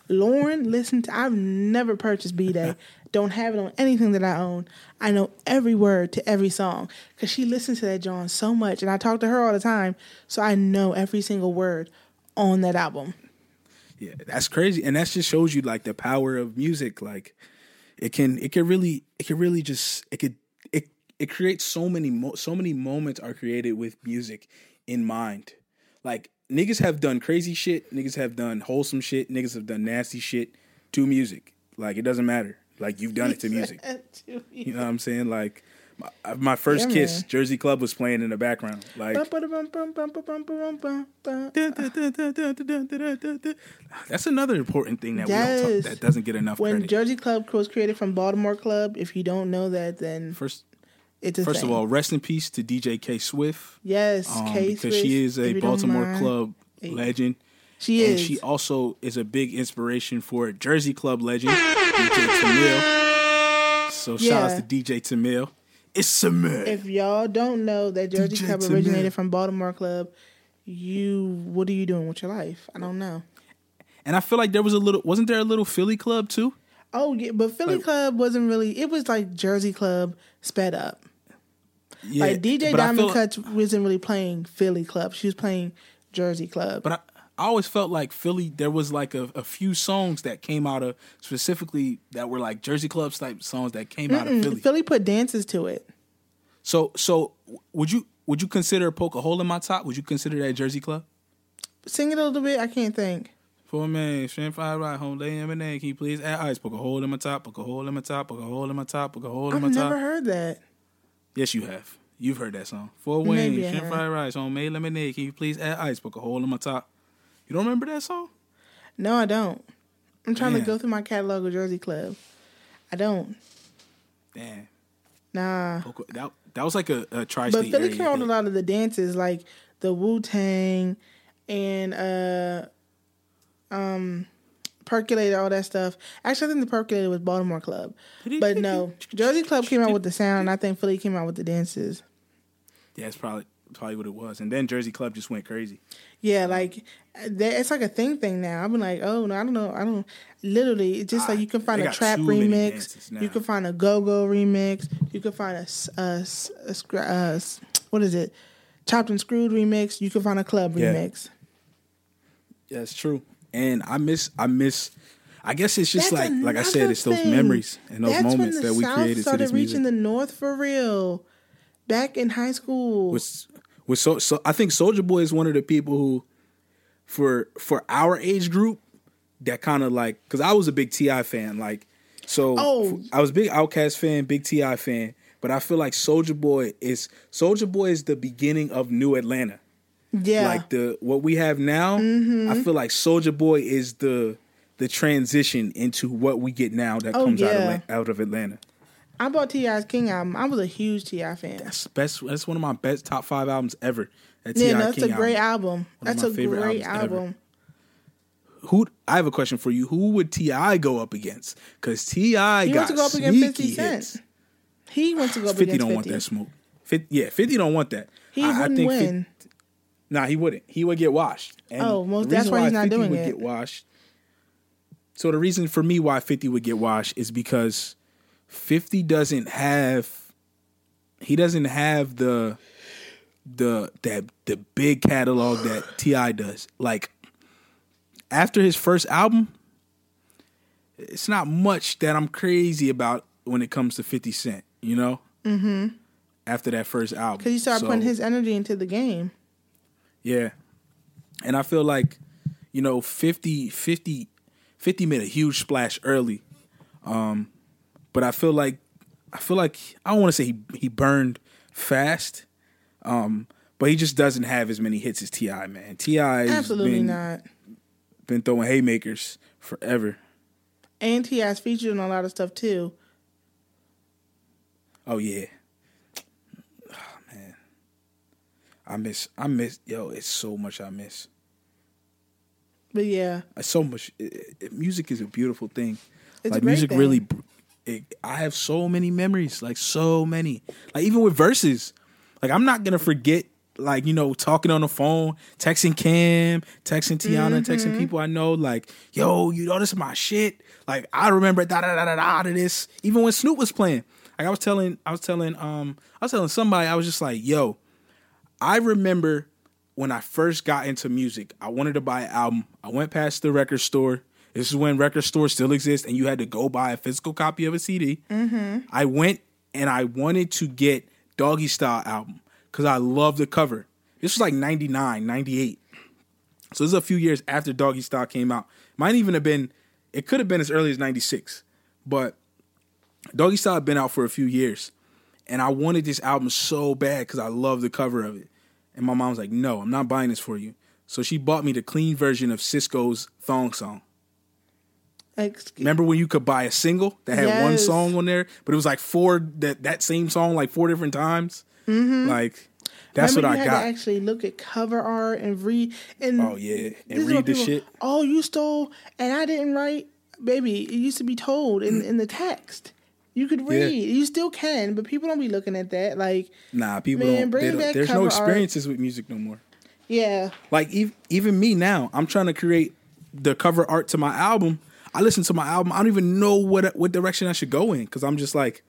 Lauren, listen to. I've never purchased B'Day. Don't have it on anything that I own. I know every word to every song because she listens to that John so much, and I talk to her all the time, so I know every single word on that album. Yeah, that's crazy, and that just shows you like the power of music. Like it can, it can really, it could really just, it could, it, it creates so many, mo- so many moments are created with music in mind. Like niggas have done crazy shit, niggas have done wholesome shit, niggas have done nasty shit to music. Like it doesn't matter. Like you've done it to music. You know what I'm saying? Like my, my first Yeah, kiss, man. Jersey Club was playing in the background. Like that's another important thing that we don't talk, that doesn't get enough When credit. Jersey Club was created from Baltimore Club, if you don't know that, then first, first thing. of all, rest in peace to DJ K Swift, yes, um, K because Swiss, she is a Baltimore mind. club legend. She and is. she also is a big inspiration for Jersey Club legend DJ Tameil. So shout outs Yeah. to DJ Tameil. It's if y'all don't know that Jersey DJ Club originated from Baltimore Club, you what are you doing with your life? I don't know. And I feel like there was a little, wasn't there a little Philly club too? Oh yeah, but Philly Like- Club wasn't really. It was like Jersey Club sped up. Yeah, like DJ Diamond Kuts wasn't really playing Philly Club. She was playing Jersey Club. But I, I always felt like Philly, there was like a, a few songs that came out of specifically that were like Jersey Club type songs that came out of Philly. Philly put dances to it. So, so would you would you consider poke a hole in my top? Would you consider that Jersey Club? Sing it a little bit. I can't think. Four me, shrimp fried right home, lay M and A. Can you please add ice? Poke a hole in my top. Poke a hole in my top. Poke a hole in my top. Poke a hole in My Top. I've never heard that. Yes, you have. You've heard that song. Wayne, I shrimp fried rice, homemade lemonade. Can you please add ice? Poke a hole in my top. You don't remember that song? No, I don't. I'm trying to go through my catalog of Jersey Club. I don't. Damn. Nah. That that was like a, a tri-state But Philly came out a lot of the dances, like the Wu Tang and uh, um, Percolator, all that stuff. Actually, I think the Percolator was Baltimore Club, but no, Jersey Club came out with the sound. and I think Philly came out with the dances. Yeah, it's probably probably what it was. And then Jersey Club just went crazy. Yeah, like that, it's like a thing thing now. I've been like, oh no, I don't know, I don't. Literally, it's just like you can find a trap remix, you can find a go go remix, you can find a, scra- uh, s- what is it, chopped and screwed remix. You can find a club Yeah. remix. Yeah, it's true. And I miss I miss I guess it's just That's like like I said, it's those thing. memories and those That's moments that we South created to started this reaching music. the North for real. Back in high school, was so so I think Soulja Boy is one of the people who for for our age group that kind of like cuz I was a big TI fan like so Oh. I was a big Outkast fan, big TI fan, but I feel like Soulja Boy is Soulja Boy is the beginning of New Atlanta. yeah, like the what we have now Mm-hmm. i feel like soulja boy is the the transition into what we get now that Oh, comes out, yeah. of, out of atlanta I bought T.I.'s King album. I was a huge T.I. fan. That's best. That's one of my best top five albums ever. That yeah, no, that's King a great album. album. That's a great albums ever. album. Who? I have a question for you. Who would T.I. go up against? Because T.I. He got to go up against 50 Cent. He wants to go up 50 against don't 50. want that smoke. 50, yeah, 50 don't want that. He I, I wouldn't think 50 win. Nah, he wouldn't. He would get washed. And Oh, well, that's why he's not 50 doing would it. get washed. So the reason for me why 50 would get washed is because 50 doesn't have he doesn't have the the that the big catalog that T.I. does. Like after his first album, it's not much that I'm crazy about when it comes to 50 Cent, you know? Mm-hmm. After that first album. Because he started So- putting his energy into the game. yeah. And I feel like, you know, 50, 50, 50 made a huge splash early. Um, but I feel like I feel like I don't want to say he he burned fast. Um, but he just doesn't have as many hits as T.I. man. T.I. Absolutely been, not. been throwing haymakers forever. And T.I.'s featured in a lot of stuff too. Oh yeah. Oh, man. I miss I miss yo, it's so much I miss. But yeah, It's so much it, it- music is a beautiful thing. It's a like music thing. really it, I have so many memories, like so many. Like even with Verzuz. Like I'm not to forget like you know talking on the phone, texting Cam, texting Tiana, Mm-hmm. texting people I know like, "Yo, you know this is my shit." Like I remember da da da da da to this. Even when Snoop was playing. Like I was telling I was telling um I was telling somebody I was just like, "Yo, I remember when I first got into music, I wanted to buy an album. I went past the record store. This is when record stores still exist, and you had to go buy a physical copy of a CD. Mm-hmm. I went and I wanted to get Doggystyle album because I love the cover. This was like 99, 98. So this is a few years after Doggystyle came out. Might even have been, it could have been as early as 96. But Doggystyle had been out for a few years. And I wanted this album so bad because I love the cover of it. And my mom was like, no, I'm not buying this for you. So she bought me the clean version of Sisqo's Thong Song. Ex- Remember when you could buy a single that had one song on there, but it was like four that that same song like four different times? Mm-hmm. Like that's Remember what you I had got. to actually look at cover art and read and Oh, yeah, and read the people- shit. Oh, you stole and I didn't write. Baby, it used to be told in in the text. You could Yeah. read. You still can, but people don't be looking at that. Like, nah, people Man, don't. don't there's no cover art. experiences with music no more. yeah, Like even even me now, I'm trying to create the cover art to my album. I listen to my album. I don't even know what what direction I should go in because I'm just like,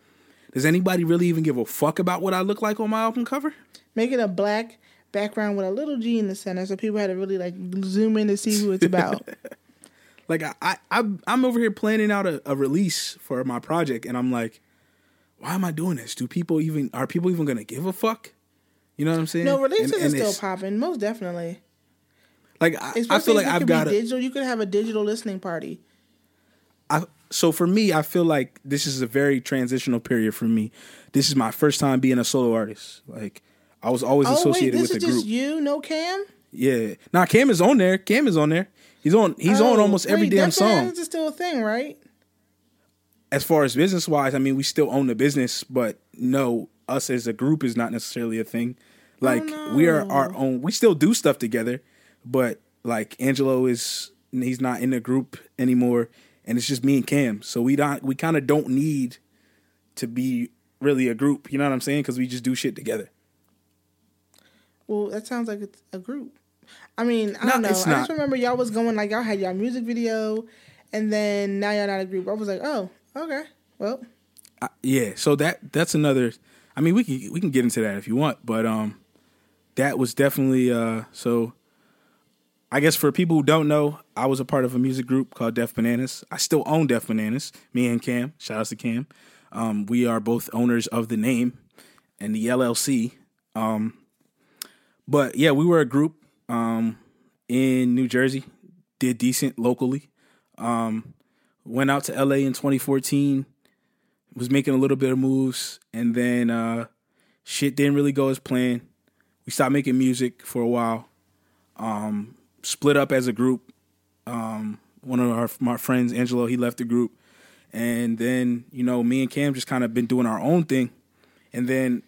does anybody really even give a fuck about what I look like on my album cover? make it a black background with a little G in the center, so people had to really like zoom in to see who it's about. Like I, I I'm- over here planning out a, a release for my project, and I'm like, why am I doing this? Do people even are people even gonna give a fuck? You know what I'm saying? no, releases And- are still popping, most definitely. Like I, I feel like I've could got digital. You could have a digital listening party. So for me, I feel like this is a very transitional period for me. This is my first time being a solo artist. Like I was always Oh wait, associated this with is a group. just you, no Cam. Yeah. Now Cam is on there. Cam is on there. He's on. He's on Oh, almost every damn song. Is still a thing, right? As far as business wise, I mean, we still own the business, but no, us as a group is not necessarily a thing. Oh, like we are our own. We still do stuff together, but like Angelo is he's not in the group anymore, and it's just me and Cam. So we don't. We kind of don't need to be really a group. You know what I'm saying? Because we just do shit together. Well, that sounds like it's a group. I mean, I No, don't know. I just remember y'all was going like y'all had y'all music video, and then now y'all not a group. I was like, oh, okay, well, I, yeah, so that that's another. I mean, we can we can get into that if you want, but um, that was definitely uh. So, I guess for people who don't know, I was a part of a music group called Def Bananas. I still own Def Bananas. Me and Cam. Shout out to Cam. Um, we are both owners of the name and the LLC. Um, but yeah, we were a group um in New Jersey. Did decent locally. Um, went out to LA in 2014 was making a little bit of moves and then uh shit didn't really go as planned. We stopped making music for a while. Um split up as a group. Um one of our my friends Angelo, he left the group and then you know me and Cam just kind of been doing our own thing, and then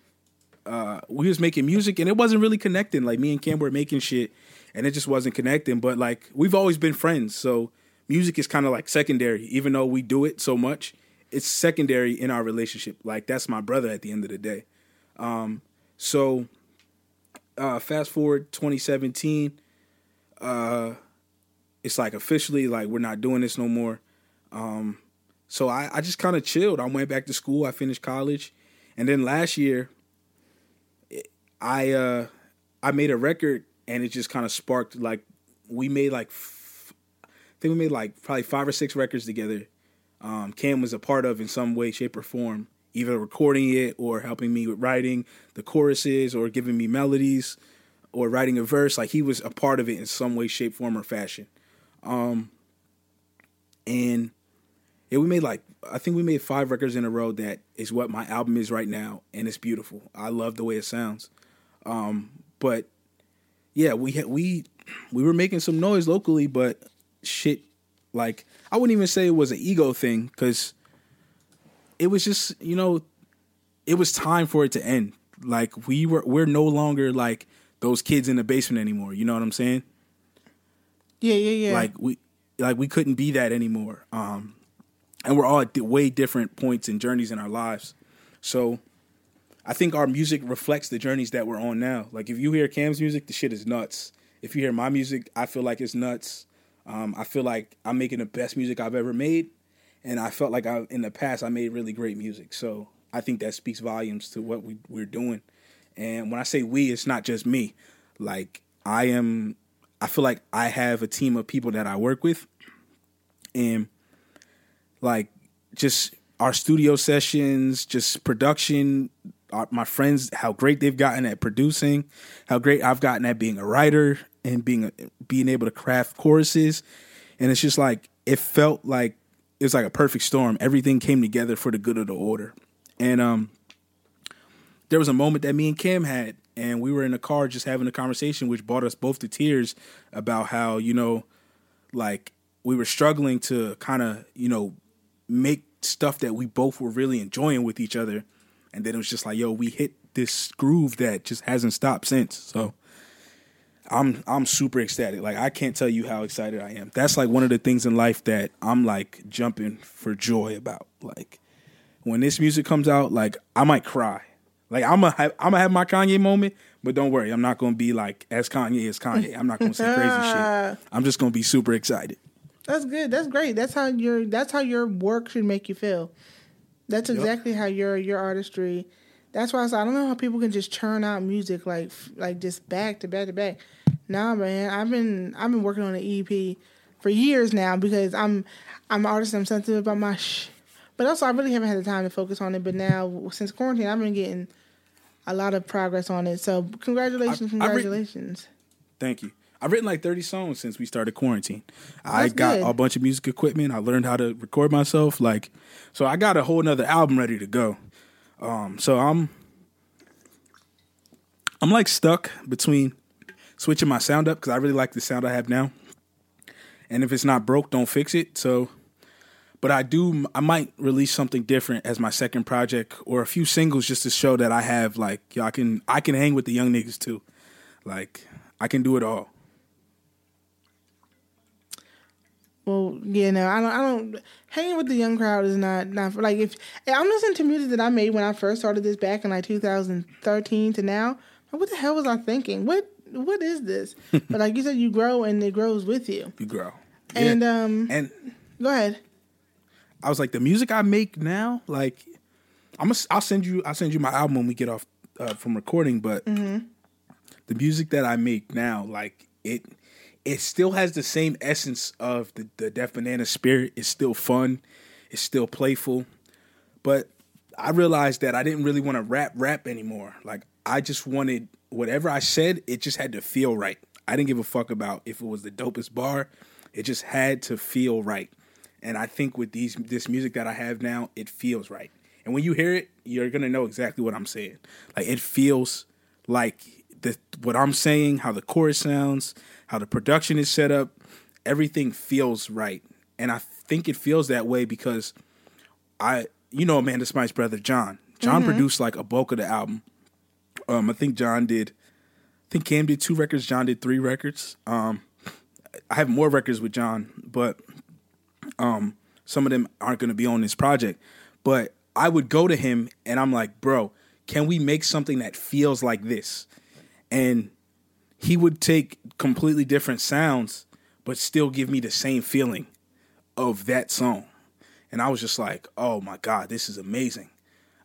uh, we was making music and it wasn't really connecting. Like me and Cam were making shit, and it just wasn't connecting. But like we've always been friends, so music is kind of like secondary, even though we do it so much. It's secondary in our relationship. Like that's my brother at the end of the day. Um, so uh, fast forward 2017, uh, it's like officially like we're not doing this no more. Um, so I, I just kind of chilled. I went back to school. I finished college, and then last year, I uh, I made a record, and it just kind of sparked like we made like f- I think we made like probably five or six records together. Um, Cam was a part of in some way, shape, or form, either recording it or helping me with writing the choruses or giving me melodies or writing a verse. Like he was a part of it in some way, shape, form, or fashion. Um, and yeah, we made like I think we made five records in a row that is what my album is right now, and it's beautiful. I love the way it sounds. Um, but yeah, we had, we we were making some noise locally, but shit, like I wouldn't even say it was an ego thing because it was just you know it was time for it to end. Like we were we're no longer like those kids in the basement anymore. You know what I'm saying? Yeah, yeah, yeah. Like we like we couldn't be that anymore. Um, and we're all at way different points and journeys in our lives. So I think our music reflects the journeys that we're on now. Like if you hear Cam's music, the shit is nuts. If you hear my music, I feel like it's nuts. Um, I feel like I'm making the best music I've ever made, and I felt like I, in the past I made really great music. So I think that speaks volumes to what we, we're doing. And when I say we, it's not just me. Like I am, I feel like I have a team of people that I work with, and like just our studio sessions, just production. Our, my friends, how great they've gotten at producing, how great I've gotten at being a writer and being a, being able to craft choruses, and it's just like it felt like it was like a perfect storm. Everything came together for the good of the order, and um, there was a moment that me and Kim had, and we were in the car just having a conversation, which brought us both to tears about how you know, like we were struggling to kind of you know make stuff that we both were really enjoying with each other. And then it was just like, yo, we hit this groove that just hasn't stopped since. So I'm I'm super ecstatic. Like I can't tell you how excited I am. That's like one of the things in life that I'm like jumping for joy about. Like when this music comes out, like I might cry. Like I'm gonna have, I'm gonna have my Kanye moment, but don't worry, I'm not gonna be like as Kanye as Kanye. I'm not gonna say crazy shit. I'm just gonna be super excited. That's good. That's great. That's how your that's how your work should make you feel. That's exactly yep. how your your artistry. That's why I, said, I don't know how people can just churn out music like like just back to back to back. Nah, man, I've been I've been working on an EP for years now because I'm I'm an artist. I'm sensitive about my sh. But also, I really haven't had the time to focus on it. But now, since quarantine, I've been getting a lot of progress on it. So, congratulations, I, congratulations. Re- Thank you. I've written like 30 songs since we started quarantine. That's I got good. a bunch of music equipment. I learned how to record myself. Like, so I got a whole nother album ready to go. Um, so I'm, I'm like stuck between switching my sound up because I really like the sound I have now. And if it's not broke, don't fix it. So, but I do, I might release something different as my second project or a few singles just to show that I have like, yo, I can, I can hang with the young niggas too. Like, I can do it all. Well, yeah, no, I don't. I don't. Hanging with the young crowd is not not like if I'm listening to music that I made when I first started this back in like 2013 to now. What the hell was I thinking? What what is this? but like you said, you grow and it grows with you. You grow, and yeah. um, and go ahead. I was like, the music I make now, like I'm gonna, I'll send you, I'll send you my album when we get off uh, from recording. But mm-hmm. the music that I make now, like it it still has the same essence of the, the Def Banana spirit. It's still fun. It's still playful. But I realized that I didn't really want to rap rap anymore. Like I just wanted whatever I said, it just had to feel right. I didn't give a fuck about if it was the dopest bar. It just had to feel right. And I think with these this music that I have now, it feels right. And when you hear it, you're gonna know exactly what I'm saying. Like it feels like the what I'm saying, how the chorus sounds, how the production is set up, everything feels right. And I think it feels that way because I you know Amanda Smythe's brother John. John produced like a bulk of the album. Um, I think John did. I think Cam did two records. John did three records. Um, I have more records with John, but um, some of them aren't going to be on this project. But I would go to him and I'm like, bro, can we make something that feels like this? And he would take completely different sounds, but still give me the same feeling of that song. And I was just like, oh my God, this is amazing.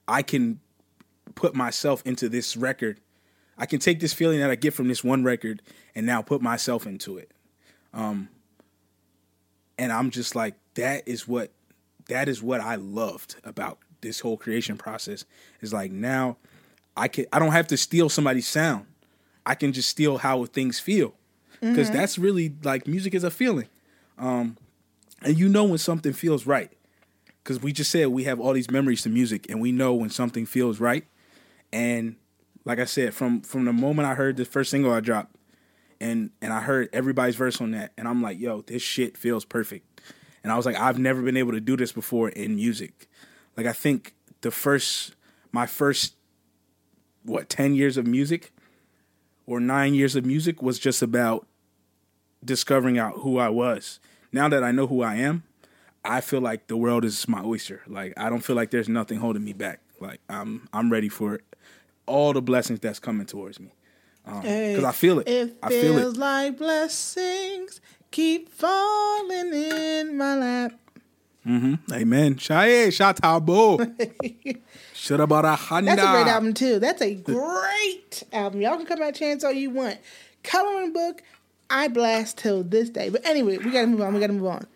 I can put myself into this record. I can take this feeling that I get from this one record and now put myself into it. Um, and I'm just like, that is what that is what I loved about this whole creation process. Is like now I can I don't have to steal somebody's sound. I can just steal how things feel. Because that's really like music is a feeling. Um, and you know when something feels right. Because we just said we have all these memories to music and we know when something feels right. And like I said, from from the moment I heard the first single I dropped, and and I heard everybody's verse on that, and I'm like, yo, this shit feels perfect. And I was like, I've never been able to do this before in music. Like I think the first my first what, ten years of music or nine years of music was just about discovering out who I was. Now that I know who I am, I feel like the world is my oyster. Like I don't feel like there's nothing holding me back. Like I'm I'm ready for all the blessings that's coming towards me. Um, Hey, Cause I feel it. It I feel feels it. like blessings keep falling in my lap. Amen. Shaye, Shatabo. Shurabara Handa. That's a great album too. That's a great album. Y'all can come out chance all you want. Coloring book, I blast till this day. But anyway, we gotta move on. We gotta move on.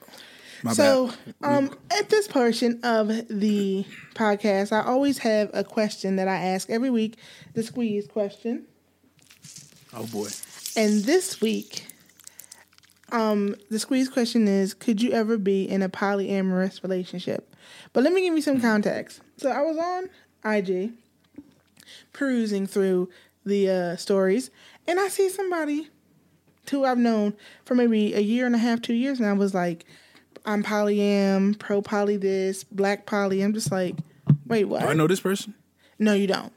My so, um, at this portion of the podcast, I always have a question that I ask every week, the squeeze question. Oh boy. And this week, um, the squeeze question is: Could you ever be in a polyamorous relationship? But let me give you some context. So I was on IG, perusing through the uh, stories, and I see somebody who I've known for maybe a year and a half, two years now, was like, "I'm polyam, pro poly this, black poly." I'm just like, wait, what? Do I know this person? No, you don't.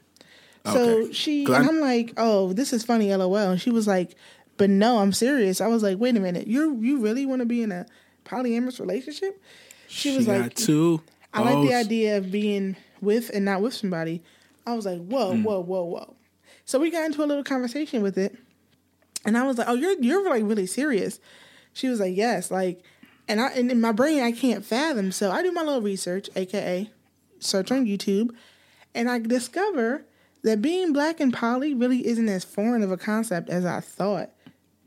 So Okay. she and I'm- like, oh, this is funny, lol. And she was like, but no, I'm serious. I was like, wait a minute, you you really want to be in a polyamorous relationship? She was got like, two. I like the idea of being with and not with somebody. I was like, whoa, Mm. whoa, whoa, whoa. So we got into a little conversation with it, and I was like, oh, you're you're like really serious. She was like, yes, like, and I and in my brain I can't fathom. So I do my little research, aka search on YouTube, and I discover that being black and poly really isn't as foreign of a concept as I thought.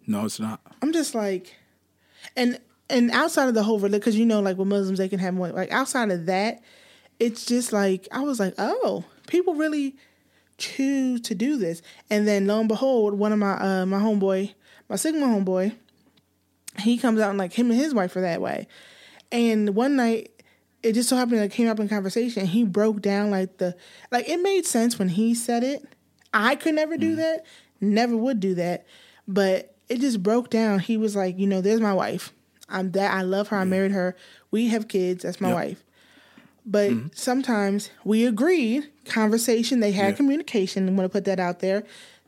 No, it's not. I'm just like, and and outside of the whole religion, because you know, like with Muslims, they can have more. Like outside of that, it's just like I was like, oh, people really choose to do this. And then lo and behold, one of my uh my homeboy, my Sigma homeboy, he comes out and like him and his wife are that way. And one night, it just so happened that it came up in conversation. He broke down like the like it made sense when he said it. I could never do mm-hmm. that, never would do that, but it just broke down. He was like, you know, there's my wife. I'm that I love her. I married her. We have kids. That's my Yep. wife. But mm-hmm. sometimes we agreed, conversation, they had Yeah. communication. I'm going to put that out there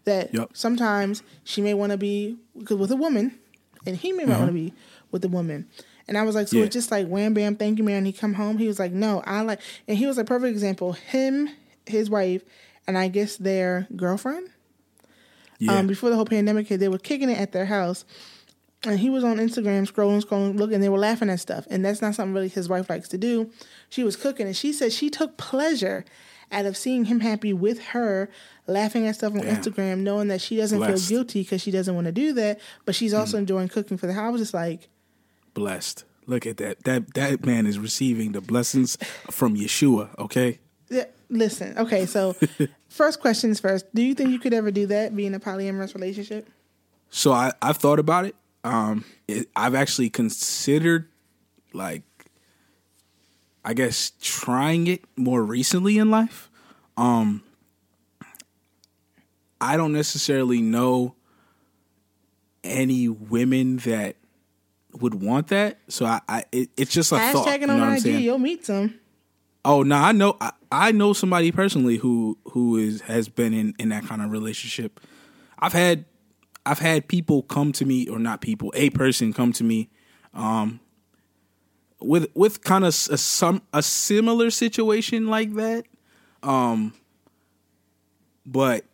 that Yep. sometimes she may want to be with a woman and he may not want to be with a woman. And I was like, so Yeah. it's just like wham bam, thank you, man. And he come home. He was like, no, I like, and he was a perfect example. Him, his wife, and I guess their girlfriend. Yeah. Um, before the whole pandemic hit, they were kicking it at their house. And he was on Instagram scrolling, scrolling, looking, they were laughing at stuff. And that's not something really his wife likes to do. She was cooking, and she said she took pleasure out of seeing him happy with her, laughing at stuff on Damn. Instagram, knowing that she doesn't Blessed. feel guilty because she doesn't want to do that, but she's also enjoying cooking for the house. I was just like, Blessed. Look at that. That that man is receiving the blessings from Yeshua. Okay. yeah, listen, okay, so first questions first. Do you think you could ever do that, be in a polyamorous relationship? So I I've thought about it. Um, it, I've actually considered like I guess trying it more recently in life. Um, I don't necessarily know any women that would want that. So I, I it, it's just a thought. Hashtagging You know on IG, you'll meet some. Oh no, I know I, I know somebody personally who who is has been in in that kind of relationship. I've had I've had people come to me or not people, a person come to me um with with kind of a some a similar situation like that. Um but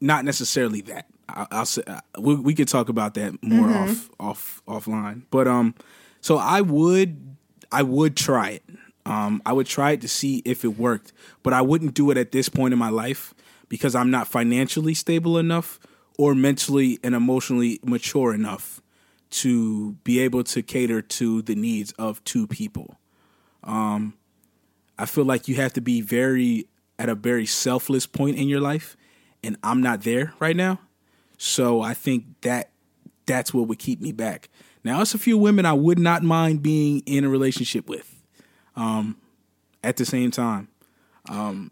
not necessarily that. I, will say we, we could talk about that more off off offline. But um, so I would I would try it. Um, I would try it to see if it worked, but I wouldn't do it at this point in my life because I'm not financially stable enough or mentally and emotionally mature enough to be able to cater to the needs of two people. Um, I feel like you have to be very at a very selfless point in your life, and I'm not there right now. So I think that that's what would keep me back. Now, it's a few women I would not mind being in a relationship with. Um, at the same time, um,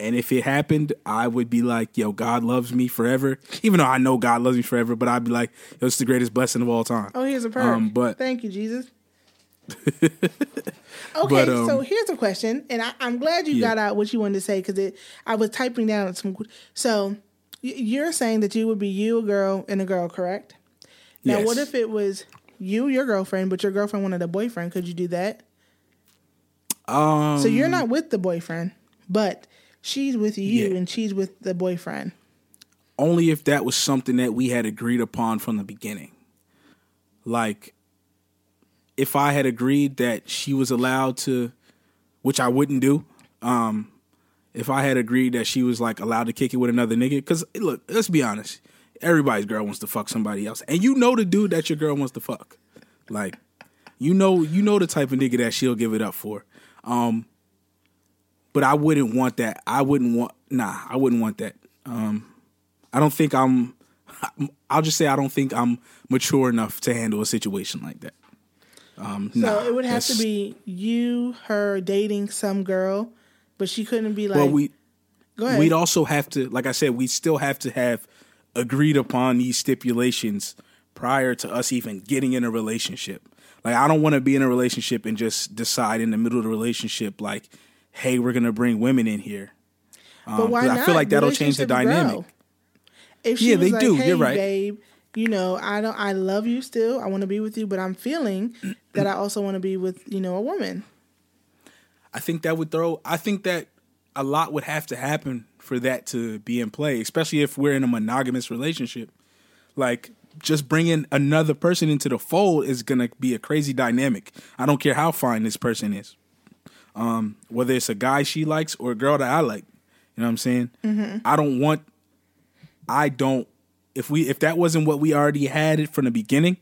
and if it happened, I would be like, "Yo, God loves me forever." Even though I know God loves me forever, but I'd be like, "Yo, it's the greatest blessing of all time." Oh, here's a perk. Um, but- thank you, Jesus. okay, But, um, so here's a question, and I, I'm glad you Yeah. got out what you wanted to say because I was typing down some. So you're saying that you would be you, a girl, and a girl, correct? Now, what if it was you, your girlfriend, but your girlfriend wanted a boyfriend? Could you do that? Um, So you're not with the boyfriend, but she's with you, Yeah. and she's with the boyfriend. only if that was something that we had agreed upon from the beginning. Like, if I had agreed that she was allowed to, which I wouldn't do, um, if I had agreed that she was like allowed to kick it with another nigga, because look, let's be honest, everybody's girl wants to fuck somebody else, and you know the dude that your girl wants to fuck, like, you know, you know the type of nigga that she'll give it up for. Um, but I wouldn't want that. I wouldn't want. Nah, I wouldn't want that. Um, I don't think I'm. I'll just say I don't think I'm mature enough to handle a situation like that. Um, So nah, it would have to be you, her dating some girl, but she couldn't be like. Well, we go ahead. we'd also have to, like I said, we still have to have agreed upon these stipulations prior to us even getting in a relationship. Like I don't want to be in a relationship and just decide in the middle of the relationship, like, hey, we're gonna bring women in here. Um, but why not? I feel like that'll change the dynamic. grow. If she Yeah, they like, do. Hey, You're right. babe. You know, I don't. I love you still. I want to be with you, but I'm feeling that I also want to be with you know a woman. I think that would throw. I think that a lot would have to happen for that to be in play, especially if we're in a monogamous relationship. Like just bringing another person into the fold is gonna be a crazy dynamic. I don't care how fine this person is, um, whether it's a guy she likes or a girl that I like. You know what I'm saying? I don't want. I don't. If we if that wasn't what we already had it from the beginning,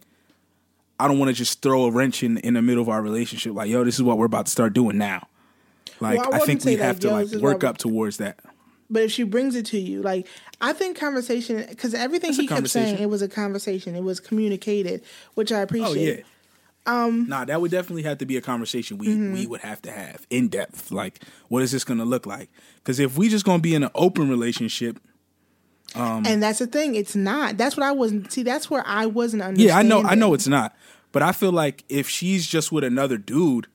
I don't want to just throw a wrench in in the middle of our relationship. Like, yo, this is what we're about to start doing now. Like, Well, I I, think we like, have to like work up towards that. But if she brings it to you, like I think conversation, because everything a he kept saying, it was a conversation. It was communicated, which I Oh appreciate. yeah. Um, nah, that would definitely have to be a conversation we Mm-hmm. we would have to have in depth. Like, what is this going to look like? Because if we just going to be in an open relationship, um, And that's the thing. It's not. That's what I wasn't. See, that's where I wasn't understanding. yeah, I know, I know it's not. But I feel like if she's just with another dude,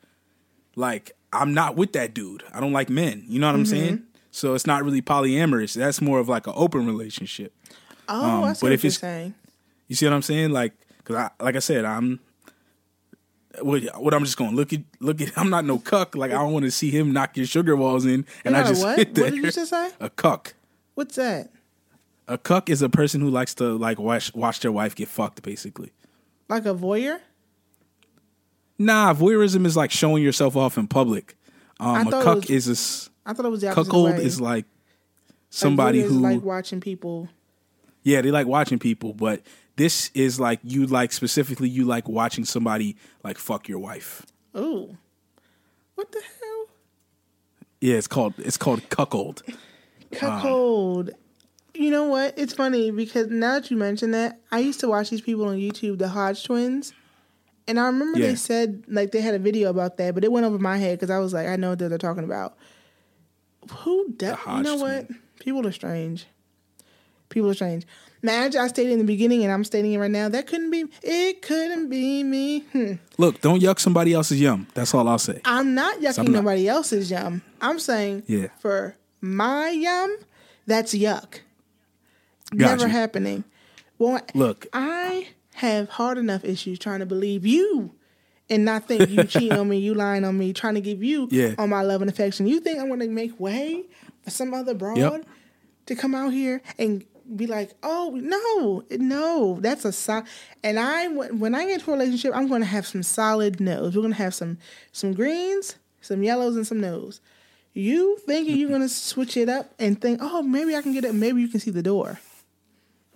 like I'm not with that dude. I don't like men. You know what I'm Mm-hmm. saying? So it's not really polyamorous. That's more of like an open relationship. Oh, um, I see but what if you're it's- saying. You see what I'm saying? Like, cause I, like I said, I'm. What, what I'm just gonna look at look at I'm not no cuck like I don't want to see him knock your sugar walls in and I just what? What did you just say? A cuck. What's that? A cuck is a person who likes to like watch watch their wife get fucked basically. Like a voyeur? Nah, voyeurism is like showing yourself off in public. Um, a cuck was- is a I thought it was the cuckold way. is like Like, somebody voyeurs who like watching people. yeah they like watching people, but this is like you like specifically you like watching somebody like fuck your wife. Oh, what the hell? Yeah, it's called it's called cuckold. Cuckold. You know what? It's funny because now that you mention that, I used to watch these people on YouTube, the Hodge twins, and I remember Yeah. they said like they had a video about that, but it went over my head because I was like, I know what they're talking about. Who does? You know what? People are strange. People are strange. Now, I stated in the beginning, and I'm stating it right now, that couldn't be. It couldn't be me. Hmm. Look, don't yuck somebody else's yum. That's all I'll say. I'm not yucking I'm not- nobody else's yum. I'm saying Yeah. for my yum, that's yuck. Got Never you. happening. Well, Look. I have hard enough issues trying to believe you and not think you cheating on me, you lying on me, trying to give you Yeah. on my love and affection. You think I'm going to make way for some other broad Yep. to come out here and be like, oh no, no, that's a solid. And I when I get into a relationship, I'm going to have some solid no's. We're going to have some some greens, some yellows, and some no's. You thinking you're going to switch it up and think, oh, maybe I can get it. Maybe you can see the door.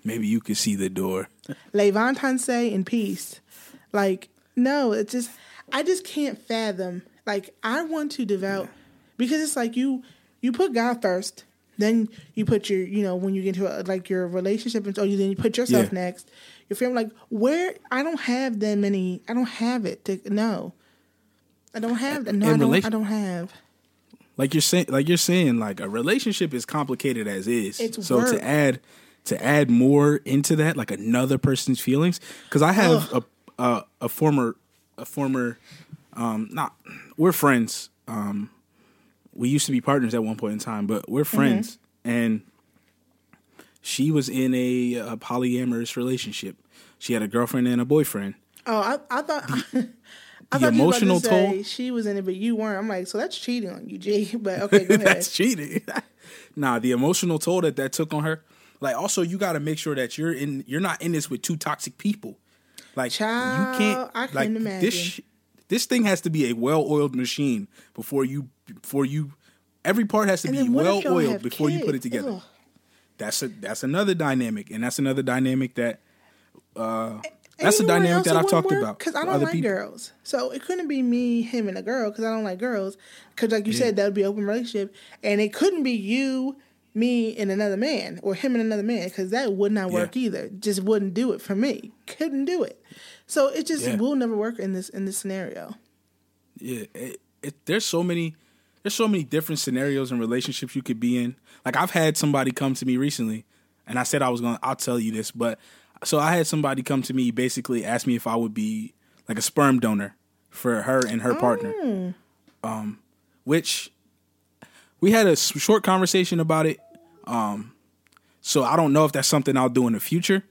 Maybe you could see the door. Levantan say in peace. Like, no, it's just I just can't fathom. Like, I want to devout because it's like you you put God first, then you put your you know when you get into a, like your relationship and so you then you put yourself Yeah. next. Your family, like where I don't have that many. I don't have it to no. I don't have that. No, I don't. I don't have. like you're saying like you're saying like a relationship is complicated as is It's so work. to add to add more into that like another person's feelings because i have a, a a former a former um not we're friends um we used to be partners at one point in time but we're friends and she was in a, a polyamorous relationship she had a girlfriend and a boyfriend Oh, I, I thought. I the thought you were about to emotional say toll- She was in it, but you weren't. I'm like, so that's cheating on you, G. But okay, go ahead. That's cheating. nah, the emotional toll that that took on her. Like, also, you got to make sure that you're in. You're not in this with two toxic people. Like, Child, you can't. I like couldn't imagine. this. This thing has to be a well-oiled machine before you. Before you. Every part has to And be then what if well y'all oiled have before you put it together. Ugh. That's a that's another dynamic, and that's another dynamic that. Uh, that's a you know what dynamic that I've talked work? about. Because I don't like people. girls. So it couldn't be me, him, and a girl because I don't like girls. Because, like you said, that would be open relationship. And it couldn't be you, me, and another man, or him and another man, because that would not work Yeah. either. Just wouldn't do it for me. Couldn't do it. So it just Yeah. will never work in this in this scenario. Yeah, it, it, there's so many there's so many different scenarios and relationships you could be in. Like I've had somebody come to me recently, and I said I was going. to I'll tell you this, but so I had somebody come to me basically ask me if I would be like a sperm donor for her and her partner. Um, which we had a short conversation about it. Um, so I don't know if that's something I'll do in the future.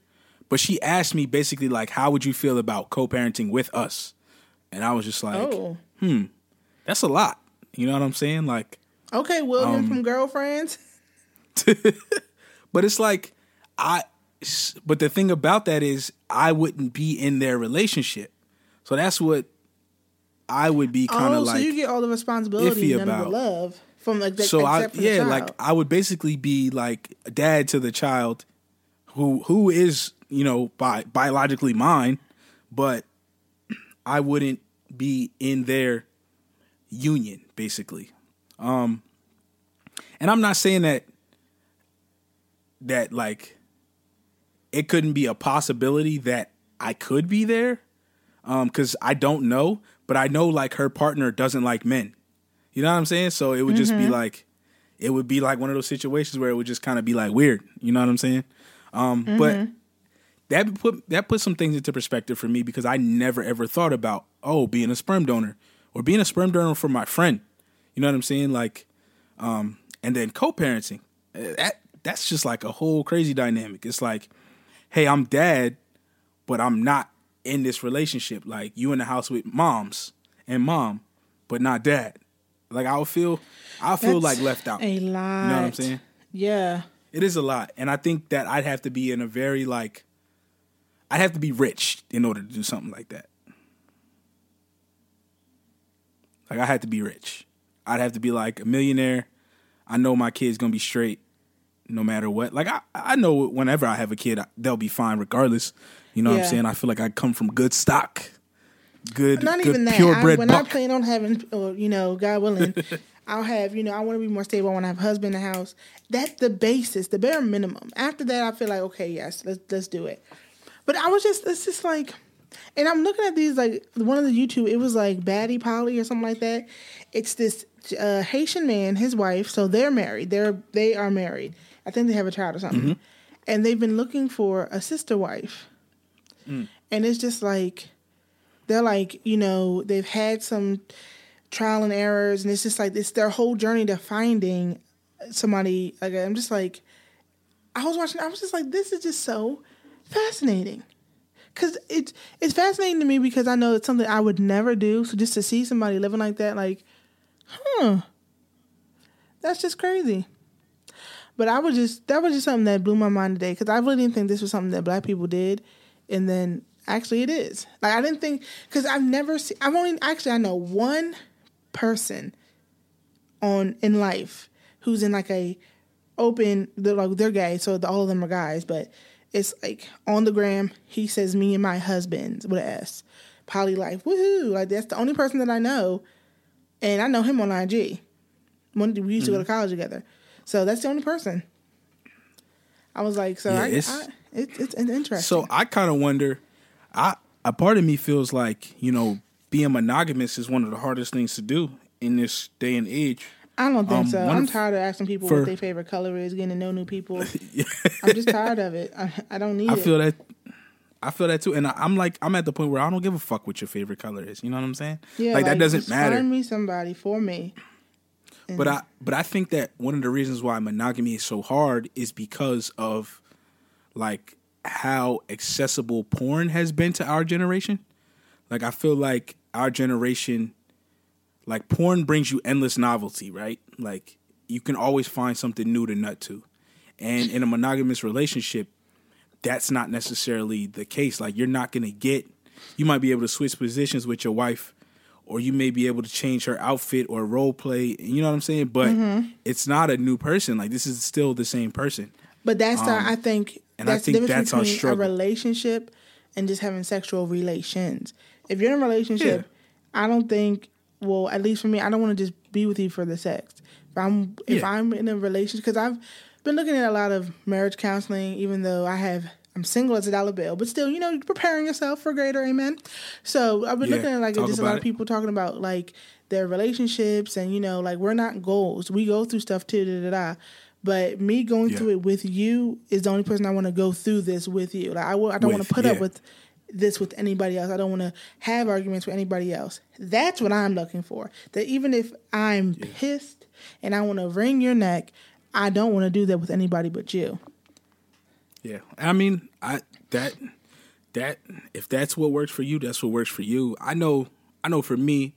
But she asked me basically like, how would you feel about co-parenting with us? And I was just like, Oh, hmm, that's a lot. You know what I'm saying? Like, okay, William Um, from Girlfriends. but it's like I. But the thing about that is, I wouldn't be in their relationship, so that's what I would be kind Oh, of so like. you get all the responsibility iffy and none of the about. love from like the so I except for the yeah, like I would basically be like a dad to the child, who who is you know bi- biologically mine, but I wouldn't be in their union basically. Um, and I'm not saying that that like it couldn't be a possibility that I could be there, um, because I don't know, but I know like her partner doesn't like men. You know what I'm saying? So it would just be like, it would be like one of those situations where it would just kind of be like weird. You know what I'm saying? Um, But that put that put some things into perspective for me because I never ever thought about oh being a sperm donor or being a sperm donor for my friend. You know what I'm saying? Like, um, and then co-parenting. Uh, That that's just like a whole crazy dynamic. It's like, hey, I'm dad, but I'm not in this relationship. Like you in the house with moms and mom, but not dad. Like I'll feel, I'll feel That's like left out. A lot. You know what I'm saying? Yeah. It is a lot, and I think that I'd have to be in a very like, I'd have to be rich in order to do something like that. Like I had to be rich. I'd have to be like a millionaire. I know my kid's gonna be straight, no matter what. Like I, I know whenever I have a kid, they'll be fine regardless. You know what I'm saying? I feel like I come from good stock, good, Not good even that. I, purebred when I plan on having, or, you know, God willing, I'll have, you know, I want to be more stable. I want to have a husband in the house. That's the basis, the bare minimum. After that, I feel like, okay, yes, let's let's do it. But I was just, it's just like, and I'm looking at these like one of the YouTube. It was like Batty Polly or something like that. It's this uh, Haitian man, his wife. So they're married. They're they are married. I think they have a child or something. and they've been looking for a sister wife. Mm. And it's just like they're like, you know, they've had some trial and errors and it's just like it's their whole journey to finding somebody like I'm just like I was watching I was just like this is just so fascinating. Cuz it's it's fascinating to me because I know it's something I would never do. So just to see somebody living like that like huh. That's just crazy. But I was just that was just something that blew my mind today because I really didn't think this was something that black people did, and then actually it is. Like I didn't think because I've never seen. I've only actually I know one person on in life who's in like a open. They're like they're gay, so the, all of them are guys. But it's like on the gram. He says me and my husband with an S. Poly life, woohoo! Like that's the only person that I know, and I know him on IG. When we used to go to mm-hmm. college together. So that's the only person. I was like, so Yeah, I, it's- I, it, it's interesting. So I kind of wonder. I a part of me feels like you know being monogamous is one of the hardest things to do in this day and age. I don't think um, so. I'm tired of asking people for- what their favorite color is, getting to know new people. I'm just tired of it. I, I don't need I it. feel that. I feel that too, and I, I'm like I'm at the point where I don't give a fuck what your favorite color is. You know what I'm saying? yeah, like, that doesn't matter. Find me somebody for me. But I but I think that one of the reasons why monogamy is so hard is because of like how accessible porn has been to our generation. Like I feel like our generation like porn brings you endless novelty, right? Like you can always find something new to nut to. And in a monogamous relationship, that's not necessarily the case. Like you're not going to get you might be able to switch positions with your wife or you may be able to change her outfit or role play, you know what I'm saying? But Mm-hmm. it's not a new person. Like this is still the same person. But that's the I think And I that's think the difference that's our between a relationship and just having sexual relations. If you're in a relationship, I don't think well, at least for me, I don't want to just be with you for the sex. If I'm if Yeah. I'm in a relationship because I've been looking at a lot of marriage counseling, even though I have I'm single as a dollar bill, but still, you know, preparing yourself for greater, amen. So I've been Yeah, looking at like just a lot of people talking about like their relationships and you know, like we're not goals. We go through stuff too, da da da. But me going Yeah. through it with you is the only person I want to go through this with you. Like I, will, I don't want to put up with this with anybody else. I don't want to have arguments with anybody else. That's what I'm looking for. That even if I'm pissed and I want to wring your neck, I don't want to do that with anybody but you. Yeah. I mean, I that that if that's what works for you, that's what works for you. I know I know for me,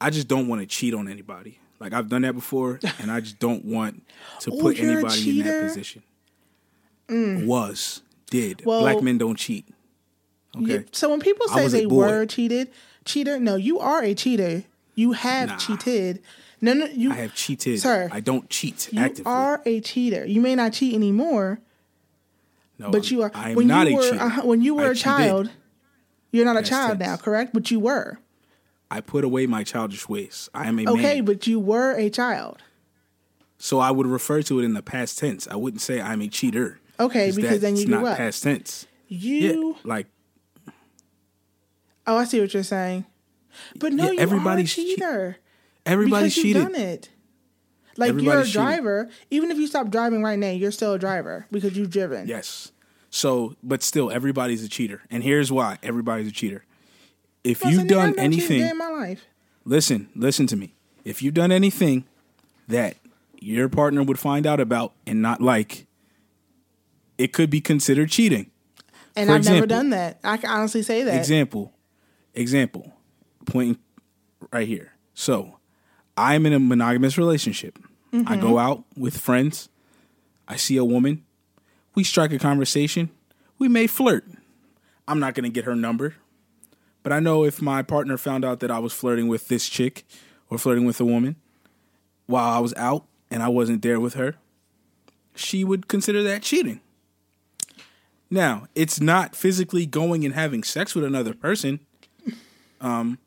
I just don't want to cheat on anybody. Like I've done that before and I just don't want to Oh, put anybody in that position. Was, did. Well- Black men don't cheat. Okay. Yeah, So when people say they were cheated, cheater, no, you are a cheater. You have Nah. cheated. No, no, you I have cheated. Sir, I don't cheat you actively. are a cheater. You may not cheat anymore, no, but I'm- you are. I am when not you a were cheater. uh, when you were I a cheated. child, you're not a child now, correct? But you were. I put away my childish ways. I am a Okay, man. but you were a child. So I would refer to it in the past tense. I wouldn't say I'm a cheater. Okay, because then you grew not up. past tense. You. Yeah, like Oh, I see what you're saying. But no, Yeah, you everybody's are a che- cheater. everybody's because you've done it. Like you're a Everybody's cheated. driver. Even if you stop driving right now, you're still a driver because you've driven. Yes. So, but still, everybody's a cheater, and here's why: everybody's a cheater. If you've done I've never cheated a anything, in my life. listen, listen to me. If you've done anything that your partner would find out about and not like, it could be considered cheating. And For I've never done that. I can honestly say that. Example, example, point right here. So, I'm in a monogamous relationship. I Mm-hmm. go out with friends. I see a woman. We strike a conversation. We may flirt. I'm not going to get her number. But I know if my partner found out that I was flirting with this chick or flirting with a woman while I was out and I wasn't there with her, she would consider that cheating. Now, it's not physically going and having sex with another person, um,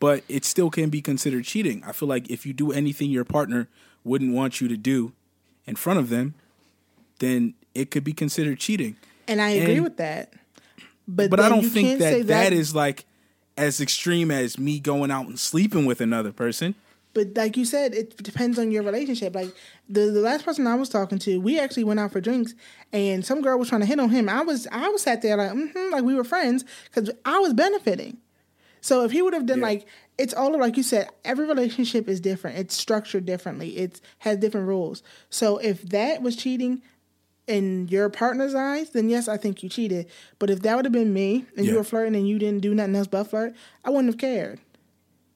but it still can be considered cheating. I feel like if you do anything your partner wouldn't want you to do in front of them, then it could be considered cheating. And I agree And- with that. But, But I don't think say that that is like as extreme as me going out and sleeping with another person. But like you said, it depends on your relationship. Like the, the last person I was talking to, we actually went out for drinks, and some girl was trying to hit on him. I was I was sat there like mm-hmm, like we were friends because I was benefiting. So if he would have done Yeah. like it's all like you said, every relationship is different. It's structured differently. It has different rules. So if that was cheating in your partner's eyes, then yes, I think you cheated. But if that would have been me and you were flirting and you didn't do nothing else but flirt, I wouldn't have cared.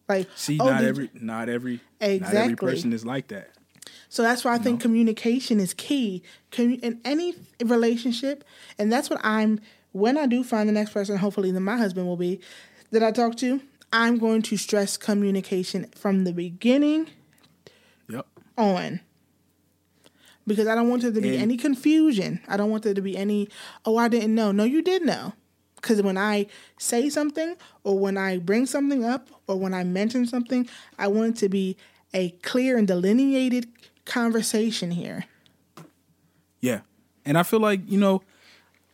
Like See, oh, not every not every not every Exactly. person is like that. So that's why I think communication is key in any relationship, and that's what I'm. When I do find the next person, hopefully, then my husband will be that I talk to. I'm going to stress communication from the beginning Yep. on because I don't want there to be And- any confusion. I don't want there to be any, oh, I didn't know. No, you did know. Because when I say something or when I bring something up or when I mention something, I want it to be a clear and delineated conversation here. Yeah. And I feel like, you know,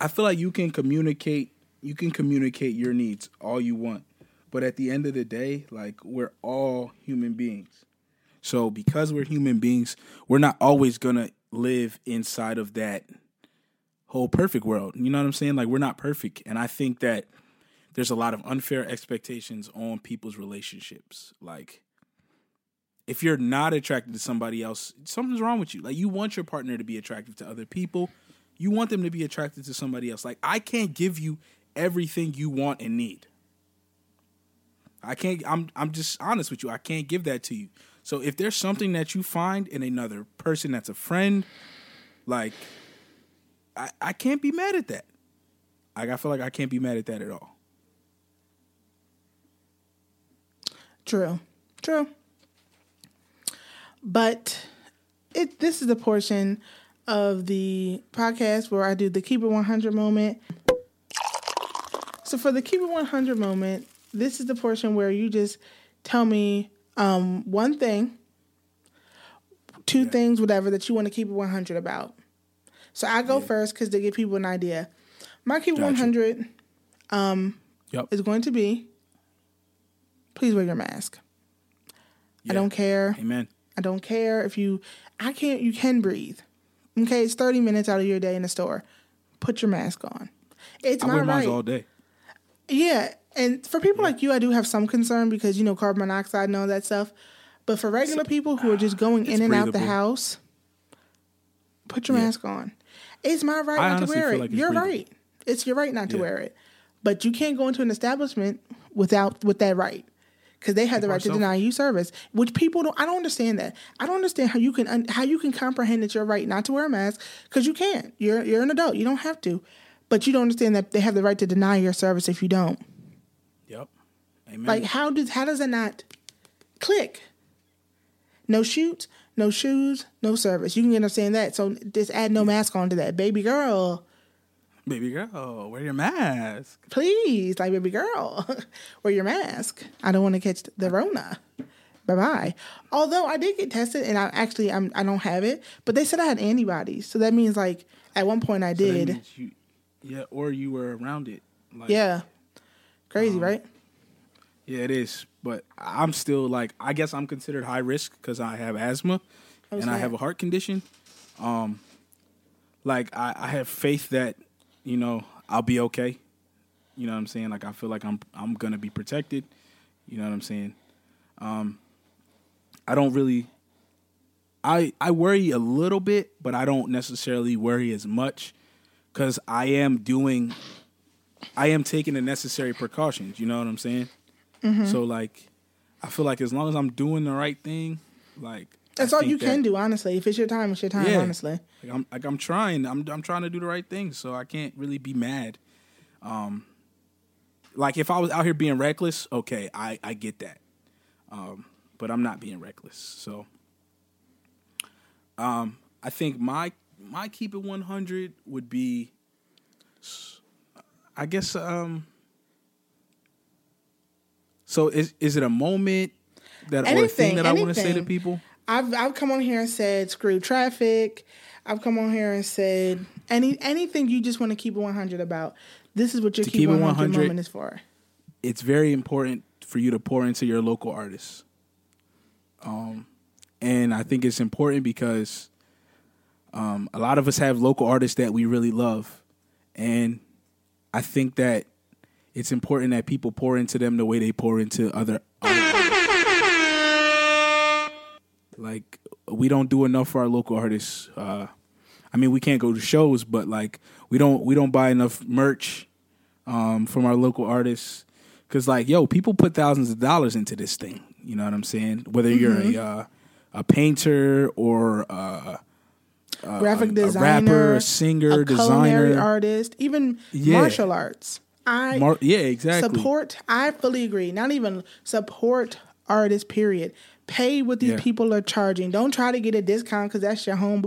I feel like you can communicate you can communicate your needs all you want. But at the end of the day, like we're all human beings. So because we're human beings, we're not always gonna live inside of that whole perfect world. You know what I'm saying? Like we're not perfect. And I think that there's a lot of unfair expectations on people's relationships. Like if you're not attracted to somebody else, something's wrong with you. Like you want your partner to be attractive to other people. You want them to be attracted to somebody else. Like I can't give you everything you want and need. I can't I'm I'm just honest with you. I can't give that to you. So if there's something that you find in another person that's a friend, like I, I can't be mad at that. Like I feel like I can't be mad at that at all. True. True. But it this is the portion of the podcast where I do the keep it 100 moment. So for the keep it 100 moment, this is the portion where you just tell me um, one thing, two things, whatever that you want to keep it 100 about. So I go first because to give people an idea. My keep Gotcha. 100 Yep. is going to be please wear your mask. I don't care. Amen. I don't care if you I can't you can breathe. Okay, it's 30 minutes out of your day in the store. Put your mask on. It's I my wear right. all day. Yeah, and for people like you, I do have some concern because you know carbon monoxide and all that stuff. But for regular people who are just going in and out the house, put your Yeah. mask on. It's my right I not to wear it. like You're breathable. right. It's your right not to Yeah. wear it. But you can't go into an establishment without with that right. Because they have the right to deny you service, which people don't. I don't understand that. I don't understand how you can un- how you can comprehend that you're right not to wear a mask because you can't. You're you're an adult. You don't have to, but you don't understand that they have the right to deny your service if you don't. Amen. Like how does how does it not click? No shoots, no shoes, no service. You can end up saying that. So just add no mask onto that, baby girl. Baby girl, wear your mask. Please, like baby girl, wear your mask. I don't want to catch the Rona. Bye bye. Although I did get tested, and I actually I'm I don't have it, but they said I had antibodies. So that means like at one point I So did. you- yeah, or you were around it. Like, yeah, crazy, um, right? Yeah, it is. But I'm still like, I guess I'm considered high risk because I have asthma and I have a heart condition. Um, like I, I have faith that you know I'll be okay. You know what I'm saying? Like I feel like I'm I'm gonna be protected. You know what I'm saying? Um, I don't really. I I worry a little bit, but I don't necessarily worry as much because I am doing. I am taking the necessary precautions. You know what I'm saying? Mm-hmm. So like, I feel like as long as I'm doing the right thing, like That's I all you can do, honestly. If it's your time, it's your time. Yeah. Honestly, Like I'm like I'm trying. I'm I'm trying to do the right thing, so I can't really be mad. Um, like if I was out here being reckless, okay, I I get that. Um, but I'm not being reckless, so. Um, I think my my keep it 100 would be. I guess um. So is is it a moment that or a thing that I want to say to people? I've I've come on here and said screw traffic. I've come on here and said any anything you just want to keep it 100 about. This is what your To keep, keep it 100, 100, moment is for. it's very important for you to pour into your local artists. Um, and I think it's important because um, a lot of us have local artists that we really love, and I think that it's important that people pour into them the way they pour into other. like we don't do enough for our local artists. Uh, I mean, we can't go to shows, but like we don't we don't buy enough merch um, from our local artists because like yo, people put thousands of dollars into this thing. You know what I'm saying? Whether Mm-hmm. you're a uh, a painter or uh, Graphic a designer, rapper, a singer, a designer. artist, even Yeah. martial arts. I Mar- yeah, exactly. support. I fully agree. Not even support artists. Period. Pay what these Yeah. people are charging. Don't try to get a discount because that's your home.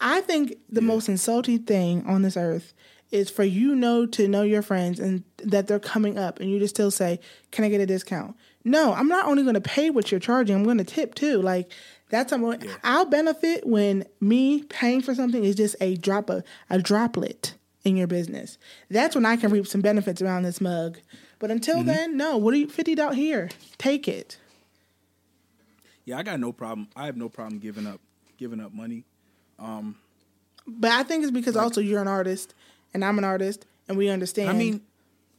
I think the most insulting thing on this earth is for you know to know your friends and that they're coming up and you just still say, "Can I get a discount?" No, I'm not only going to pay what you're charging. I'm going to tip too. Like that's I'm going I'll benefit when me paying for something is just a drop of a droplet in your business. That's when I can reap some benefits around this mug. But until then, no. What are you fifty dollars here? Take it. Yeah, I got no problem. I have no problem giving up giving up money. Um But I think it's because also you're an artist and I'm an artist and we understand. I mean,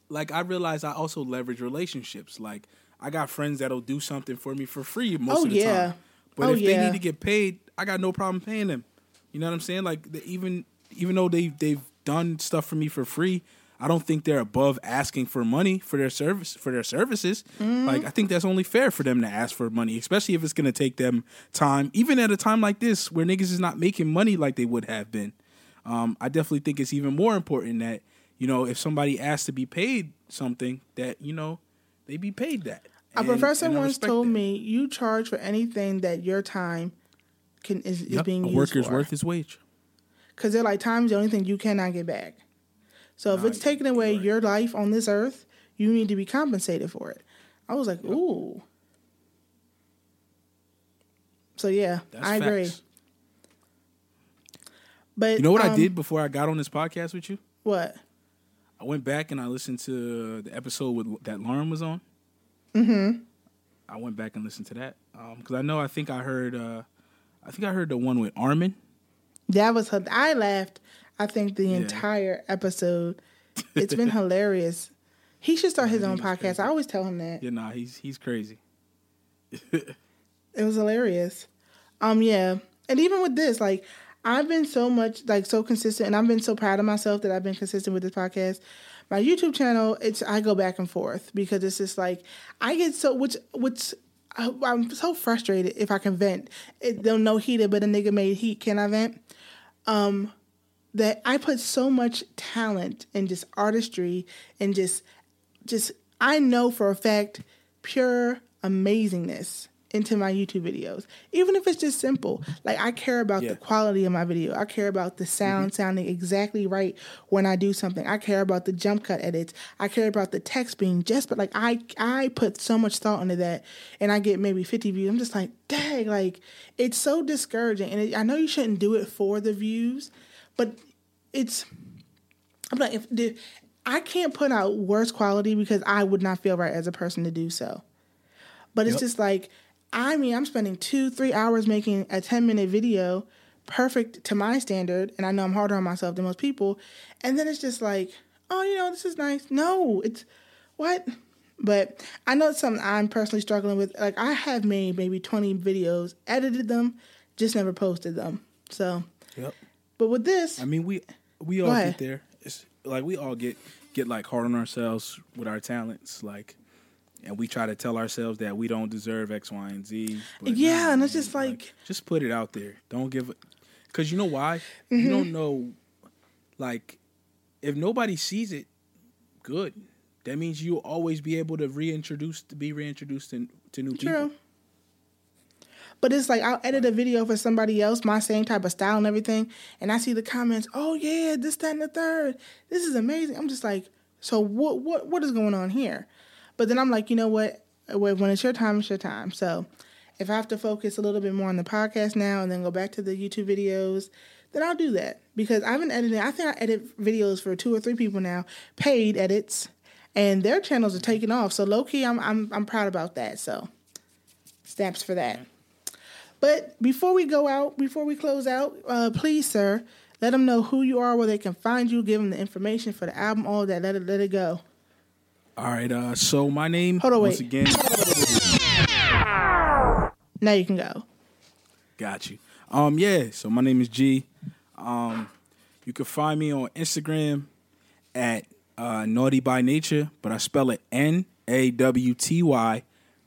like I realize I also leverage relationships. Like I got friends that'll do something for me for free most Oh, of the yeah. time. But Oh, if they need to get paid, I got no problem paying them. You know what I'm saying? Like the, even even though they they've done stuff for me for free, I don't think they're above asking for money for their service for their services. Mm-hmm. Like I think that's only fair for them to ask for money, especially if it's going to take them time, even at a time like this where niggas is not making money like they would have been. Um, I definitely think it's even more important that you know if somebody asks to be paid something that you know they be paid that. a And- professor and once told that. me you charge for anything that your time can is, is being a used worker's for. worth his wage. Because they're like time's the only thing you cannot get back. So if it's taking you're away right. your life on this earth, you need to be compensated for it. I was like, ooh. So yeah, That's I agree. But You know what I um, did before I got on this podcast with you? What? I went back and I listened to the episode with, that Lauren was on. Mm-hmm. I went back and listened to that because I know I think I heard uh, I think I heard the one with Armin. That was her. I laughed. I think the Yeah. entire episode. It's been hilarious. He should start his Yeah, own podcast. crazy. I always tell him that. Yeah, nah, he's he's crazy. It was hilarious. Um, yeah, and even with this, like, I've been so much like so consistent, and I've been so proud of myself that I've been consistent with this podcast. My YouTube channel, it's I go back and forth because it's just like I get so which which I, I'm so frustrated if I can vent. It, there's no heater, but a nigga made heat. Can I vent? Um, that I put so much talent and just artistry and just just I know for a fact pure amazingness into my YouTube videos. Even if it's just simple. Like I care about Yeah. the quality of my video. I care about the mm-hmm. sound sounding exactly right when I do something. I care about the jump cut edits. I care about the text being just but like I I put so much thought into that and I get maybe 50 views. I'm just like, dang, like it's so discouraging. And it, I know you shouldn't do it for the views, but it's I'm like, if the, I can't put out worse quality because I would not feel right as a person to do so. But it's Yep. just like, I mean, I'm spending two, three hours making a 10 minute video, perfect to my standard, and I know I'm harder on myself than most people. And then it's just like, oh, you know, this is nice. No, it's what? But I know it's something I'm personally struggling with. Like, I have made maybe 20 videos, edited them, just never posted them. So, Yep. but with this, I mean, we we all get there. It's like we all get get like hard on ourselves with our talents, like, and we try to tell ourselves that we don't deserve X, Y, and Z. Yeah, nah, and it's just like- just put it out there. Don't give it, because you know why? Mm-hmm. You don't know, like, if nobody sees it, good. That means you'll always be able to reintroduce to be reintroduced to, to new people. But it's like I'll edit a video for somebody else, my same type of style and everything, and I see the comments, oh yeah, this, that, and the third. This is amazing. I'm just like, so what what what is going on here? But then I'm like, you know what? When it's your time, it's your time. So if I have to focus a little bit more on the podcast now and then go back to the YouTube videos, then I'll do that. Because I've been editing I think I edit videos for two or three people now, paid edits, and their channels are taking off. So low key I'm I'm I'm proud about that. So snaps for that. But before we go out, before we close out, uh, please, sir, let them know who you are, where they can find you, give them the information for the album, all that. Let it let it go. All right. Uh, so my name Hold on, once wait. again. Now you can go. Got you. Um, yeah. So my name is G. Um, you can find me on Instagram at uh, Naughty by Nature, but I spell it N A W T Y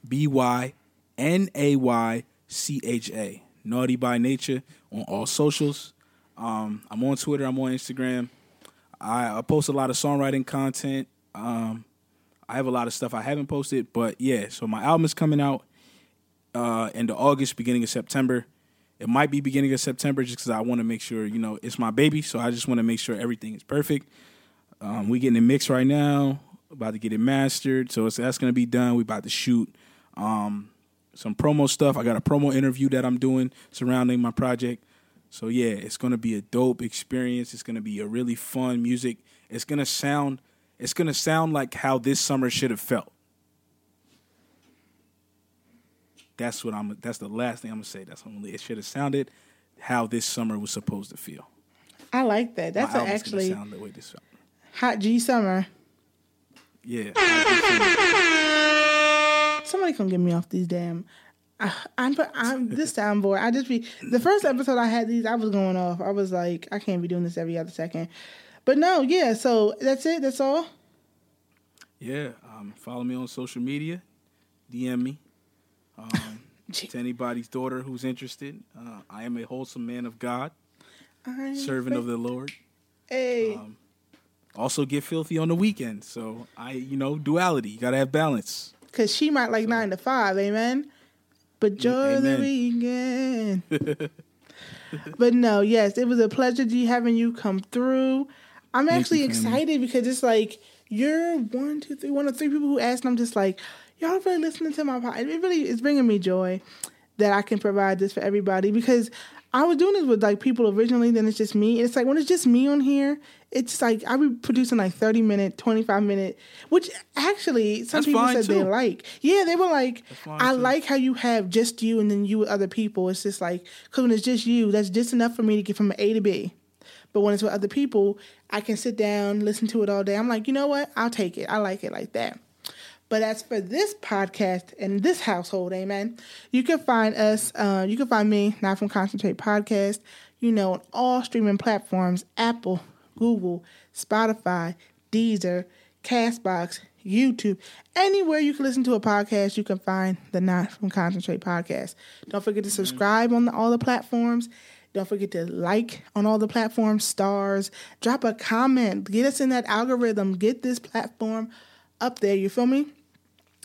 B Y N A Y C H A. Naughty by Nature on all socials. Um, I'm on Twitter. I'm on Instagram. I, I post a lot of songwriting content. Um, I have a lot of stuff I haven't posted, but yeah. So my album is coming out uh, end of August, beginning of September. It might be beginning of September just because I want to make sure, you know, it's my baby. So I just want to make sure everything is perfect. Um, we getting it mixed right now. About to get it mastered. So that's going to be done. We about to shoot um, some promo stuff. I got a promo interview that I'm doing surrounding my project. So yeah, it's going to be a dope experience. It's going to be a really fun music. It's going to sound it's going to sound like how this summer should have felt. That's what I'm. That's the last thing I'm gonna say. That's only it should have sounded how this summer was supposed to feel. I like that. That's My a, album's gonna actually sound the way this felt. hot G summer. Yeah, Somebody come get me off these damn. I, I'm, I'm this soundboard. I just be the first episode I had these. I was going off. I was like, I can't be doing this every other second. But no, yeah. So that's it. That's all. yeah. Um, follow me on social media. DM me. Um, to anybody's daughter who's interested, uh, I am a wholesome man of God, I'm servant of the Lord. Hey, Um, Also, get filthy on the weekend. So I, you know, duality. You gotta have balance. cause she might like nine to five. Amen. But joy the weekend. but no, yes, it was a pleasure having you come through. I'm actually excited because it's like you're one, two, three, one of three people who asked. And I'm just like, y'all really listening to my podcast. It really is bringing me joy that I can provide this for everybody because I was doing this with like people originally. Then it's just me. And it's like when it's just me on here, it's like I be producing like 30 minute, 25 minute, which actually some That's people said they like. Yeah, they were like, I too. like how you have just you and then you with other people. It's just like because when it's just you, that's just enough for me to get from A to B. But when it's with other people, I can sit down, listen to it all day. I'm like, you know what? I'll take it. I like it like that. But as for this podcast and this household, amen, you can find us, uh, you can find me, Not From Concentrate Podcast, you know, on all streaming platforms Apple, Google, Spotify, Deezer, Castbox, YouTube. Anywhere you can listen to a podcast, you can find the Not From Concentrate Podcast. Don't forget to subscribe on the, all the platforms. Don't forget to like on all the platforms, stars, drop a comment, get us in that algorithm, get this platform up there. You feel me?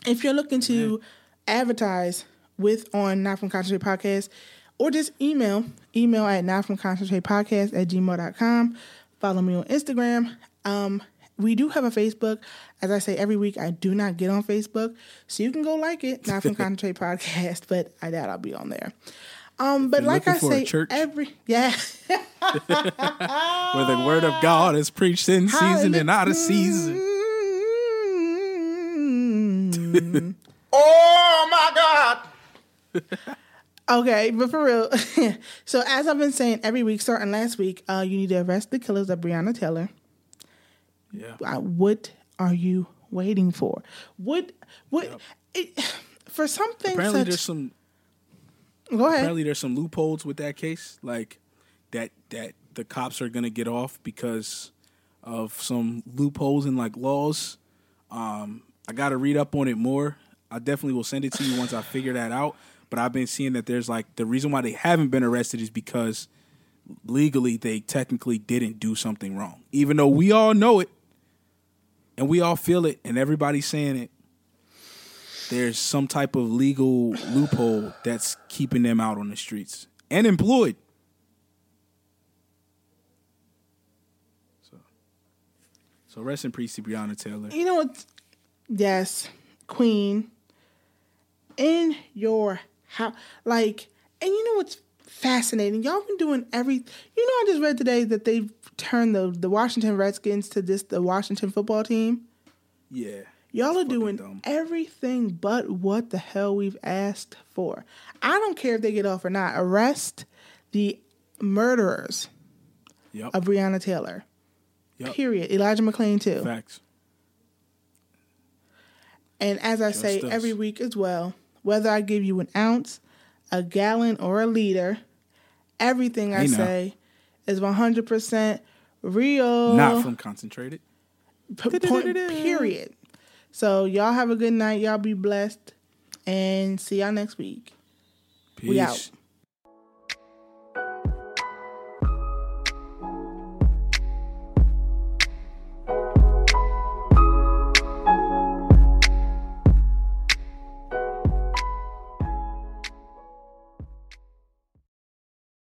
If you're looking to advertise with on Not From Concentrate Podcast, or just email, email at not from concentrate podcast at gmail.com. Follow me on Instagram. Um, we do have a Facebook. As I say every week, I do not get on Facebook. So you can go like it, not from concentrate podcast, but I doubt I'll be on there. Um, but like I looking for a say, church. every yeah, Where the word of God is preached in season and out of season. Oh my God! Okay, but for real. so as I've been saying every week, starting last week, uh, you need to arrest the killers of Breonna Taylor. Yeah. Uh, what are you waiting for? What what it, for something Apparently, such? there's some go ahead. apparently there's some loopholes with that case, like that that the cops are gonna get off because of some loopholes in like laws. Um, I got to read up on it more. I definitely will send it to you once I figure that out. But I've been seeing that there's like the reason why they haven't been arrested is because legally they technically didn't do something wrong, even though we all know it and we all feel it and everybody's saying it. There's some type of legal loophole that's keeping them out on the streets and employed. So, so rest in peace to Breonna Taylor. you know what? Yes, Queen. In your house, like, and you know what's fascinating? Y'all been doing every. You know, I just read today that they've turned the the Washington Redskins to this the Washington football team. Yeah, Y'all are doing dumb. everything but what the hell we've asked for. I don't care if they get off or not. Arrest the murderers Yep. of Breonna Taylor. Yep. Period. Elijah McClain too. Facts. And as I say us. every week as well, whether I give you an ounce, a gallon, or a liter, everything I say is 100% real. Not from concentrated. P- point, period. So y'all have a good night. Y'all be blessed. And see y'all next week. Peace. We out.